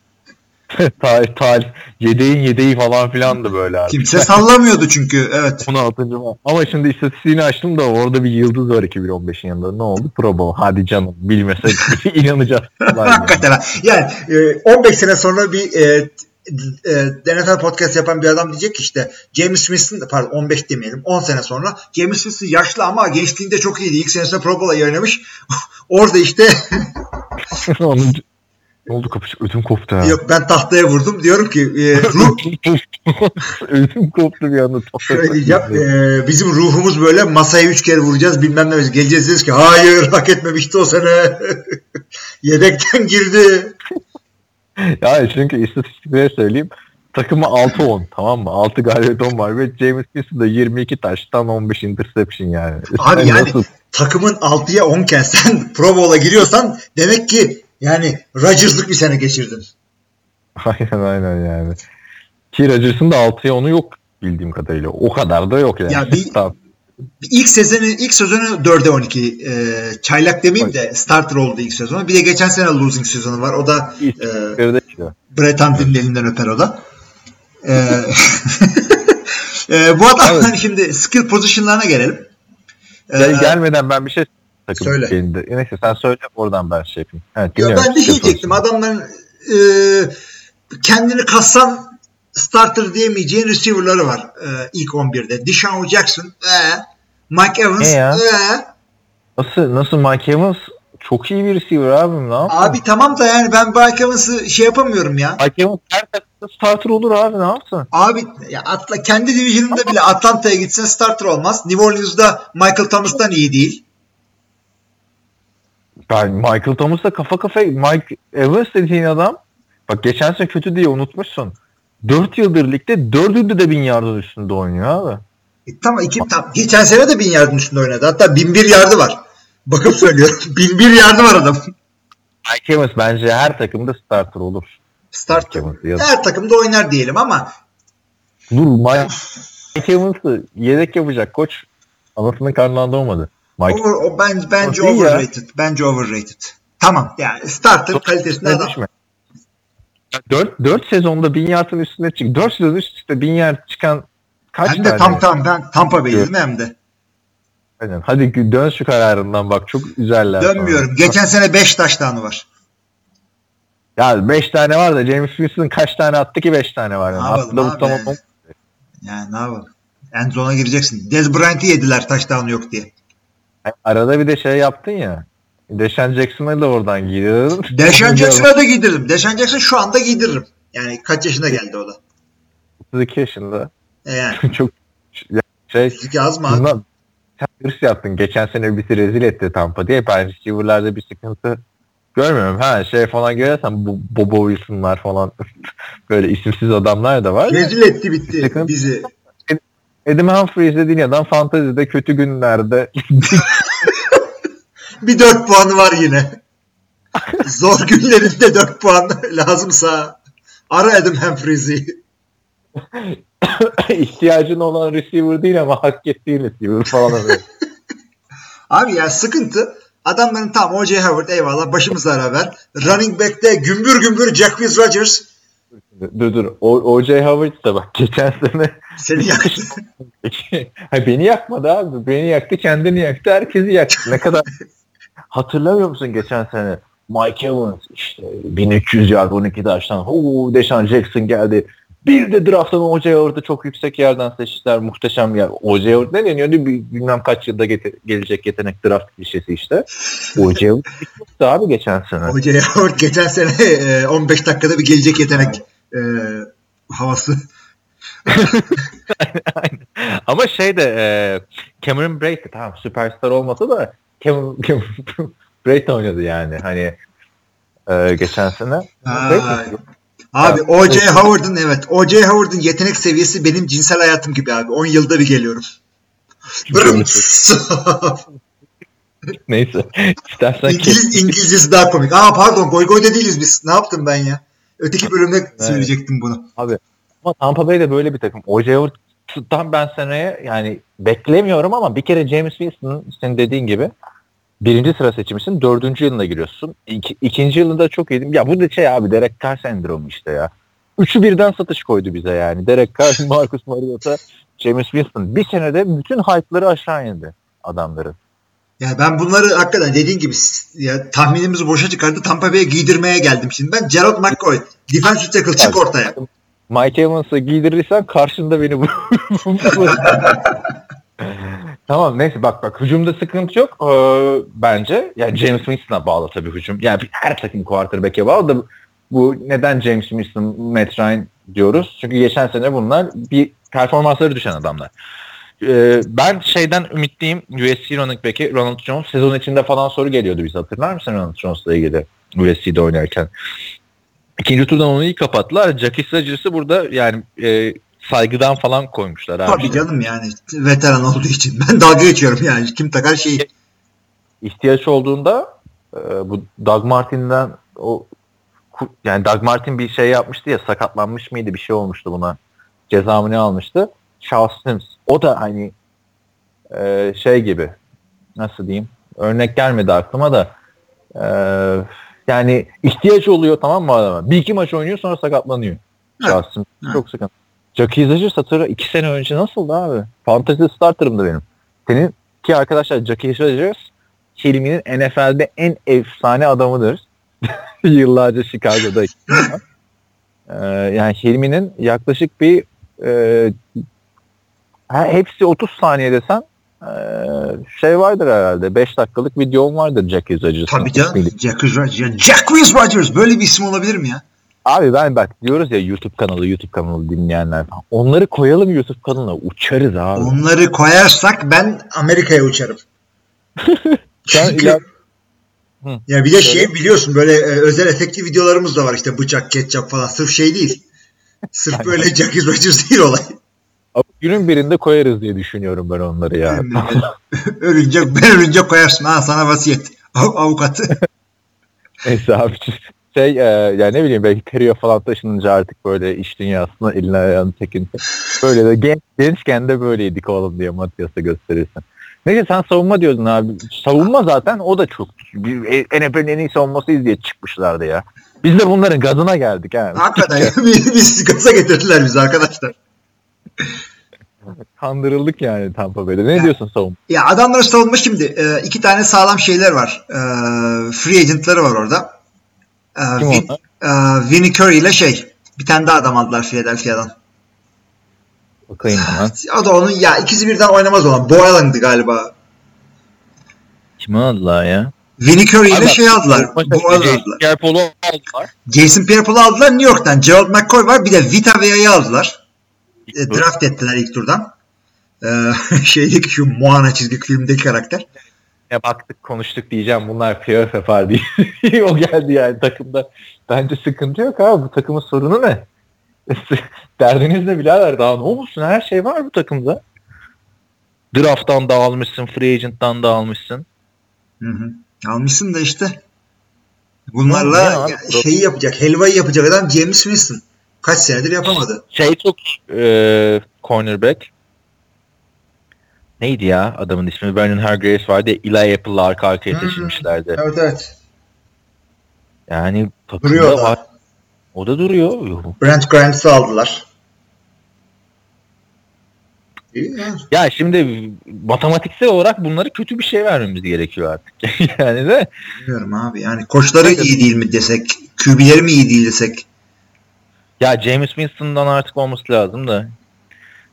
tarih tarih yedeğin yedeği falan filandı böyle abi. Kimse sallamıyordu çünkü. Evet. 16. ma- Ama şimdi istatistiğini açtım da orada bir yıldız var 2015'in yanında. Ne oldu? Pro Bowl. Hadi canım bilmesek inanacağız. Hakikaten ha. Yani e, 15 sene sonra bir e, e, NFL podcast yapan bir adam diyecek ki işte James Smith'in pardon 15 demeyelim 10 sene sonra James Smith yaşlı ama gençliğinde çok iyiydi. İlk senesinde Pro Bowl'a oynamış. Orada işte Onun- ne oldu kapış? Ödüm koptu ha. yok ben tahtaya vurdum. Diyorum ki e, ruh Ödüm koptu bir anda. şöyle diyeceğim. e, bizim ruhumuz böyle masaya 3 kere vuracağız bilmem ne. Geleceğiz deriz ki hayır hak etmemişti o sene. Yedekten girdi. Ya çünkü istatistikleri söyleyeyim. Takımı 6-10 tamam mı? 6 galibiyet 10 var ve James Winston da 22 taştan 15 interception yani. Abi Sen yani nasıl- takımın 6'ya 10 iken sen Pro Bowl'a giriyorsan demek ki yani Rodgers'lık bir sene geçirdin. Aynen aynen yani. Ki Rodgers'ın da 6'ya 10'u yok bildiğim kadarıyla. O kadar da yok yani. Ya bir- Tamam. İlk sezonu ilk sezonu 4'e 12 e, çaylak demeyeyim de starter oldu ilk sezonu. Bir de geçen sene losing sezonu var. O da e, de işte. Brett elinden öper o da. E, e, bu adamların Evet. şimdi skill position'larına gelelim. E, Gel, gelmeden ben bir şey takım Söyle. şeyinde. Neyse sen söyle oradan ben şey yapayım. Evet, Ya ben de şey diyecektim. Adamların e, kendini kassan starter diyemeyeceğin receiver'ları var e, ilk 11'de. Deshaun Jackson, e, Mike Evans, ya? e. Nasıl, nasıl Mike Evans çok iyi bir receiver abim ne yaptın? Abi tamam da yani ben Mike Evans'ı şey yapamıyorum ya. Mike Evans her takımda starter olur abi ne yapsın? Abi ya atla kendi division'ında bile Atlanta'ya gitsen starter olmaz. New Orleans'da Michael Thomas'tan iyi değil. Ben Michael Thomas'la kafa kafaya Mike Evans dediğin adam bak geçen sene kötü diye unutmuşsun. 4 yıldır ligde dördünde de bin yardın üstünde oynuyor abi. E, tamam iki, tam, geçen sene de 1000 yardın üstünde oynadı. Hatta 1001 yardı var. Bakıp söylüyorum. 1001 yardı var adam. Mike Evans bence her takımda starter olur. Starter. Ya da- Her takımda oynar diyelim ama Dur Mike Evans'ı yedek yapacak koç anasının karnından doğmadı. Mike over, o, ben, bence O değil ya. overrated. Bence overrated. Tamam yani starter kalitesinde Ne adam. düşme. 4, 4 sezonda bin yardın üstüne çık. 4 sezon üst üste bin yard çıkan kaç Hem tane? de tam tam ben Tampa mi hem de. Aynen. Hadi dön şu kararından bak çok güzeller. Dönmüyorum. sonra. Geçen sene 5 taştanı var. Ya 5 tane var da James Winston kaç tane attı ki 5 tane var. Yani. Ne yapalım abi? tamam. Yani ne yapalım. End zone'a gireceksin. Dez Bryant'ı yediler taştanı yok diye. Arada bir de şey yaptın ya. Deshaun Jackson'ı da oradan giydin. Deshaun Jackson'a da giydirdim. Deshaun Jackson şu anda giydiririm. Yani kaç yaşına geldi o da. 32 yaşında. E yani. çok şey Fizik az mı abi? Bundan sen hırs yaptın. Geçen sene bizi rezil etti Tampa diye. Ben receiver'larda bir sıkıntı görmüyorum. Ha şey falan görürsen bu Bobo Wilson'lar falan böyle isimsiz adamlar da var. Rezil etti bitti bizi. Adam Humphries dediğin adam fantezide kötü günlerde Bir 4 puanı var yine. Zor günlerinde 4 puan lazımsa ara Adam Humphries'i. ihtiyacın olan receiver değil ama hak ettiğin receiver falan. Abi ya sıkıntı. Adamların tam O.J. Howard eyvallah başımızla beraber. Running back'te gümbür gümbür Jack Wills Rodgers. Dur dur. O.J. Howard da bak geçen sene Seni yaktı. ha, beni yakmadı abi. Beni yaktı kendini yaktı. Herkesi yaktı. Ne kadar hatırlamıyor musun geçen sene? Mike Evans işte 1300 yard 12 taştan. Oo, Deshaun Jackson geldi. Bir de drafttan O.J. Howard'ı çok yüksek yerden seçtiler. Muhteşem yer. O.J. Howard ne deniyordu? Bil- Bilmem kaç yılda gete- gelecek yetenek draft klişesi işte. O.J. Howard abi geçen sene. O.J. Howard geçen sene e, 15 dakikada bir gelecek yetenek e, havası. Ama şey de e, Cameron de tamam süperstar olmasa da Cameron, Cameron de oynadı yani hani e, geçen sene. Aa? Abi O.J. Howard'ın evet. O.J. Howard'ın yetenek seviyesi benim cinsel hayatım gibi abi. 10 yılda bir geliyorum. Neyse. İstersen İngiliz, İngilizcesi daha komik. Aa pardon goy goyda değiliz biz. Ne yaptım ben ya? Öteki bölümde söyleyecektim bunu. Abi ama Tampa Bay de böyle bir takım. O.J. Howard'dan ben seneye yani beklemiyorum ama bir kere James Winston senin dediğin gibi birinci sıra seçimisin. Dördüncü yılına giriyorsun. İki, ikinci yılında çok iyiydim. Ya bu da şey abi Derek Carr sendromu işte ya. Üçü birden satış koydu bize yani. Derek Carr, Marcus Mariota, James Winston. Bir senede bütün hype'ları aşağı indi adamların. Ya ben bunları hakikaten dediğin gibi ya, tahminimizi boşa çıkardı. Tampa Bay'e giydirmeye geldim şimdi. Ben Gerald McCoy. Defensive tackle çık ortaya. Mike Evans'ı giydirirsen karşında beni tamam neyse bak bak hücumda sıkıntı yok ee, bence. Yani James Winston'a bağlı tabii hücum. Yani her takım quarterback'e bağlı da bu neden James Winston, Matt Ryan diyoruz? Çünkü geçen sene bunlar bir performansları düşen adamlar. Ee, ben şeyden ümitliyim. USC running back'i Ronald Jones sezon içinde falan soru geliyordu bize hatırlar mısın Ronald Jones'la ilgili USC'de oynarken. İkinci turdan onu iyi kapattılar. Jackie Rodgers'ı burada yani e, saygıdan falan koymuşlar. Abi. Tabii canım yani veteran olduğu için. Ben dalga geçiyorum yani. Kim takar şeyi. İhtiyaç olduğunda e, bu Doug Martin'den o yani Doug Martin bir şey yapmıştı ya sakatlanmış mıydı bir şey olmuştu buna. Cezamı ne almıştı? Charles Sims. O da hani e, şey gibi nasıl diyeyim örnek gelmedi aklıma da e, yani ihtiyaç oluyor tamam mı adama? Bir iki maç oynuyor sonra sakatlanıyor. Sims çok sıkıntı. Jackie Rodgers hatırla iki sene önce nasıldı abi? Fantasy starter'ımdı benim. Senin ki arkadaşlar Jackie Rodgers Hilmi'nin NFL'de en efsane adamıdır. Yıllarca Chicago'da. ee, yani Hilmi'nin yaklaşık bir e, hepsi 30 saniye desen şey vardır herhalde. 5 dakikalık videom vardır Jack Rodgers. Tabii canım. Jack Rodgers. Jack Rodgers. Böyle bir isim olabilir mi ya? Abi ben bak diyoruz ya YouTube kanalı YouTube kanalı dinleyenler falan. Onları koyalım YouTube kanalına uçarız abi. Onları koyarsak ben Amerika'ya uçarım. Çünkü ya, ya bir de şey biliyorsun böyle e, özel efektli videolarımız da var işte bıçak, ketçap falan. Sırf şey değil. Sırf böyle Jackie Rodgers değil olay. Günün birinde koyarız diye düşünüyorum ben onları ya. ölünce, ben ölünce koyarsın. Ha sana vasiyet. Av, avukatı. Neyse abi şey e, yani ne bileyim belki teriyor falan taşınınca artık böyle iş dünyasına eline ayağını çekince böyle de genç, gençken de böyleydik oğlum diye Matias'a gösterirsin. Neyse sen savunma diyordun abi. Savunma zaten o da çok NFL'in en iyi savunmasıyız diye çıkmışlardı ya. Biz de bunların gazına geldik. Ha. Hakikaten biz gaza getirdiler bizi arkadaşlar. Kandırıldık yani Tampa Bay'de. Ne ya, diyorsun savunma? Ya adamları savunma şimdi e, iki tane sağlam şeyler var. E, free agentları var orada. E, Vin, e, Vinnie Curry ile şey bir tane daha adam aldılar Philadelphia'dan. Bakayım hemen. O da onun ya ikisi birden oynamaz olan. Boylan'dı galiba. Kimi aldılar ya? Vinnie Curry ile şey aldılar. Boylan aldılar. Pierre-Paul'u aldılar. Jason Pierre-Paul'u aldılar New York'tan. Gerald McCoy var. Bir de Vita Vea'yı aldılar. E, draft ettiler ilk turdan. Ee, şeydeki şu Moana çizgi filmdeki karakter. Ya baktık konuştuk diyeceğim bunlar playoff yapar diye. o geldi yani takımda. Bence sıkıntı yok abi bu takımın sorunu ne? Derdiniz ne birader daha ne olursun her şey var bu takımda. Draft'tan da almışsın, free agent'tan da almışsın. Hı hı. Almışsın da işte bunlarla ya, şeyi yapacak, helvayı yapacak adam James Winston. Kaç senedir yapamadı. Şey çok e, cornerback. Neydi ya adamın ismi? Vernon Hargreaves vardı ya Eli Apple'la arka arkaya seçilmişlerdi. Evet evet. Yani takımda var. O da duruyor. Brent Grimes'ı aldılar. ya. ya şimdi matematiksel olarak bunları kötü bir şey vermemiz gerekiyor artık. yani de. Bilmiyorum abi. Yani koçları evet. iyi değil mi desek, QB'leri mi iyi değil desek. Ya James Winston'dan artık olması lazım da.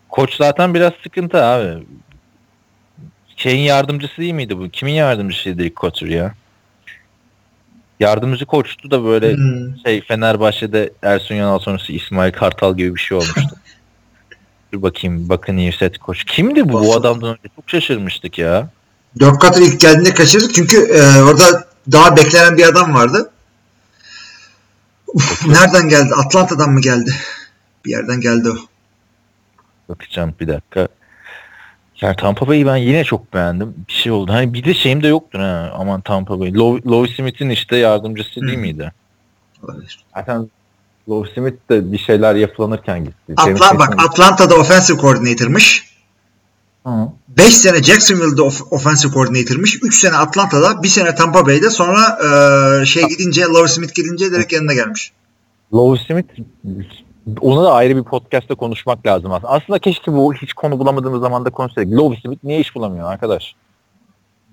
Koç zaten biraz sıkıntı abi. Şeyin yardımcısı değil miydi bu? Kimin yardımcısıydı ilk Kotur ya? Yardımcı koçtu da böyle hmm. şey Fenerbahçe'de Ersun Yanal sonrası İsmail Kartal gibi bir şey olmuştu. Dur bakayım bakın Yusuf koç. Kimdi bu? Bu adamdan önce çok şaşırmıştık ya. Dört katır ilk geldiğinde kaçırdık çünkü e, orada daha beklenen bir adam vardı. Uf, nereden geldi? Atlanta'dan mı geldi? Bir yerden geldi o. Bakacağım bir dakika. Yani Tampa Bay'i ben yine çok beğendim. Bir şey oldu. Hani bir de şeyim de yoktur ha. Aman Tampa Bay. Low, Smith'in işte yardımcısı değil miydi? Olabilir. Zaten Low Smith de bir şeyler yapılanırken gitti. Atla, bak Atlanta'da offensive coordinator'mış. 5 sene Jacksonville'de of- offensive coordinator'mış. 3 sene Atlanta'da, 1 sene Tampa Bay'de. Sonra e, şey gidince, Low Smith gidince direkt yanına gelmiş. Low Smith Ona da ayrı bir podcast'te konuşmak lazım aslında. Aslında keşke bu hiç konu bulamadığımız zaman da konuşsaydık. Lovie Smith niye iş bulamıyor arkadaş?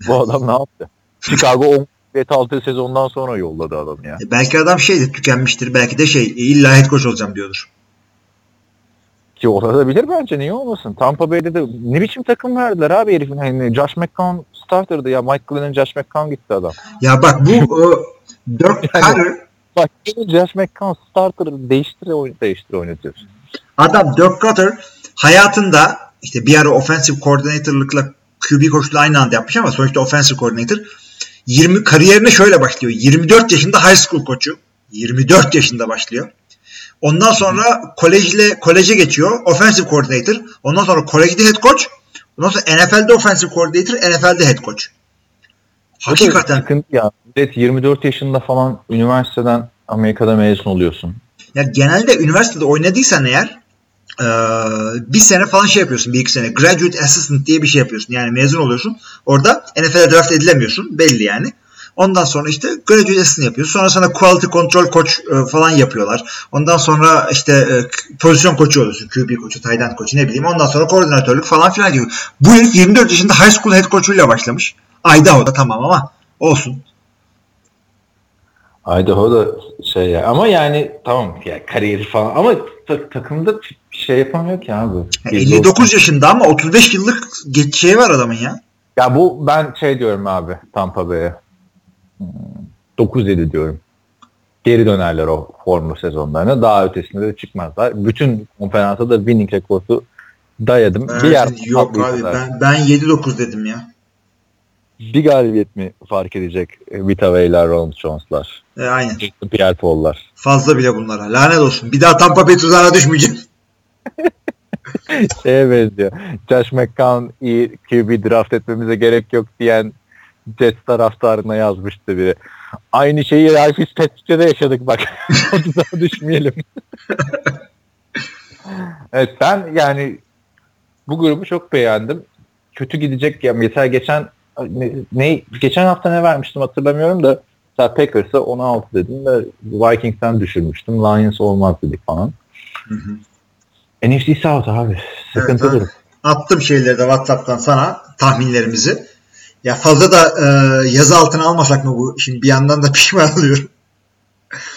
Bu adam ne yaptı? Chicago 10 ve 6 sezondan sonra yolladı adam ya. E, belki adam şeydir tükenmiştir. Belki de şey illa head coach olacağım diyordur. Ki olabilir bence niye olmasın? Tampa Bay'de de ne biçim takım verdiler abi herifin. Hani Josh McCown starter'dı ya. Mike Glennon, Josh McCown gitti adam. Ya bak bu o, Dirk Carter Bak Josh McCown starter'ı değiştir, oyn değiştir oynatıyorsun. adam Dirk Carter hayatında işte bir ara offensive coordinator'lıkla QB koçluğu aynı anda yapmış ama sonuçta offensive coordinator 20 kariyerine şöyle başlıyor. 24 yaşında high school koçu. 24 yaşında başlıyor. Ondan sonra kolejle koleje geçiyor. Offensive coordinator. Ondan sonra kolejde head coach. Ondan sonra NFL'de offensive coordinator, NFL'de head coach. Hakikaten. Sıkıntı ya. Millet 24 yaşında falan üniversiteden Amerika'da mezun oluyorsun. Ya genelde üniversitede oynadıysan eğer e, bir sene falan şey yapıyorsun. Bir iki sene. Graduate Assistant diye bir şey yapıyorsun. Yani mezun oluyorsun. Orada NFL'e draft edilemiyorsun. Belli yani. Ondan sonra işte graduate assistant yapıyorsun. Sonra sana quality control koç e, falan yapıyorlar. Ondan sonra işte e, pozisyon koçu oluyorsun. QB koçu, tight end koçu ne bileyim. Ondan sonra koordinatörlük falan filan gibi. Bu herif 24 yaşında high school head coach'uyla başlamış. Idaho'da tamam ama olsun. Idaho da şey ya. Ama yani tamam ya kariyeri falan ama ta- takımda bir şey yapamıyor ki abi. Ya 59 yaşında ama 35 yıllık şey var adamın ya. Ya bu ben şey diyorum abi Tampa Bay'e. Hmm, 9-7 diyorum. Geri dönerler o formlu sezonlarına. Daha ötesinde de çıkmazlar. Bütün konferansa da winning rekoru dayadım. Ben- bir yer yok abi ben, ben 7-9 dedim ya. bir galibiyet mi fark edecek Vita Vey'ler, Ron Jones'lar, E, aynen. Jason Pierre-Paul'lar. Fazla bile bunlara. Lanet olsun. Bir daha Tampa Bay tuzağına düşmeyeceğim. Şeye benziyor. Josh McCown iyi QB draft etmemize gerek yok diyen Jets taraftarına yazmıştı biri. Aynı şeyi Ralph Fitzpatrick'te de yaşadık bak. o tuzağa düşmeyelim. evet ben yani bu grubu çok beğendim. Kötü gidecek ya mesela geçen ne, ne geçen hafta ne vermiştim hatırlamıyorum da mesela Packers'a 16 dedim de Vikings'ten düşürmüştüm. Lions olmaz dedik falan. NFC South abi. Sıkıntı Evet, durum. Attım şeyleri de WhatsApp'tan sana tahminlerimizi. Ya fazla da e, yazı altına almasak mı bu? Şimdi bir yandan da pişman oluyorum.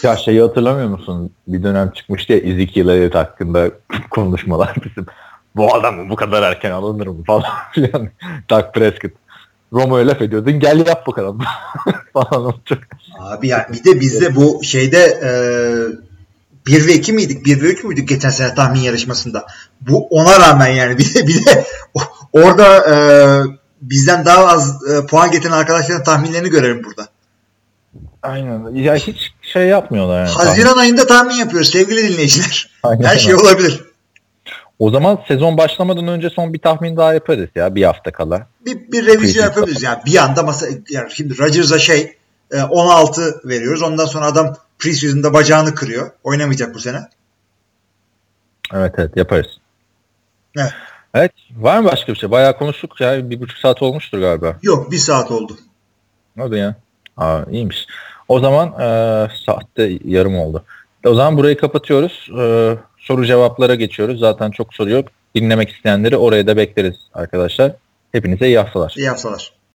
Ya şeyi hatırlamıyor musun? Bir dönem çıkmıştı ya Ezekiel Elliott hakkında konuşmalar bizim. Bu adam bu kadar erken alınır mı falan filan. Doug Prescott. Romo'ya laf ediyordun gel yap bakalım falan olacak. Abi ya bir de bizde bu şeyde e, 1 ve 2 miydik? 1 ve 3 müydük geçen sene tahmin yarışmasında? Bu ona rağmen yani bir de, bir de orada e, bizden daha az e, puan getiren arkadaşların tahminlerini görelim burada. Aynen. Ya hiç şey yapmıyorlar yani. Haziran ayında tahmin yapıyoruz sevgili dinleyiciler. Aynen. Her şey olabilir. O zaman sezon başlamadan önce son bir tahmin daha yaparız ya bir hafta kala. Bir, bir revizyon yapabiliriz. Yani bir anda masa yani şimdi Rodgers'a şey e, 16 veriyoruz. Ondan sonra adam preseason'da bacağını kırıyor. Oynamayacak bu sene. Evet evet yaparız. Evet. Evet var mı başka bir şey? Bayağı konuştuk ya bir buçuk saat olmuştur galiba. Yok bir saat oldu. Hadi ya. Aa, iyiymiş. O zaman e, saatte yarım oldu. O zaman burayı kapatıyoruz. E, soru cevaplara geçiyoruz. Zaten çok soru yok. Dinlemek isteyenleri oraya da bekleriz arkadaşlar. Hepinize iyi haftalar. İyi haftalar.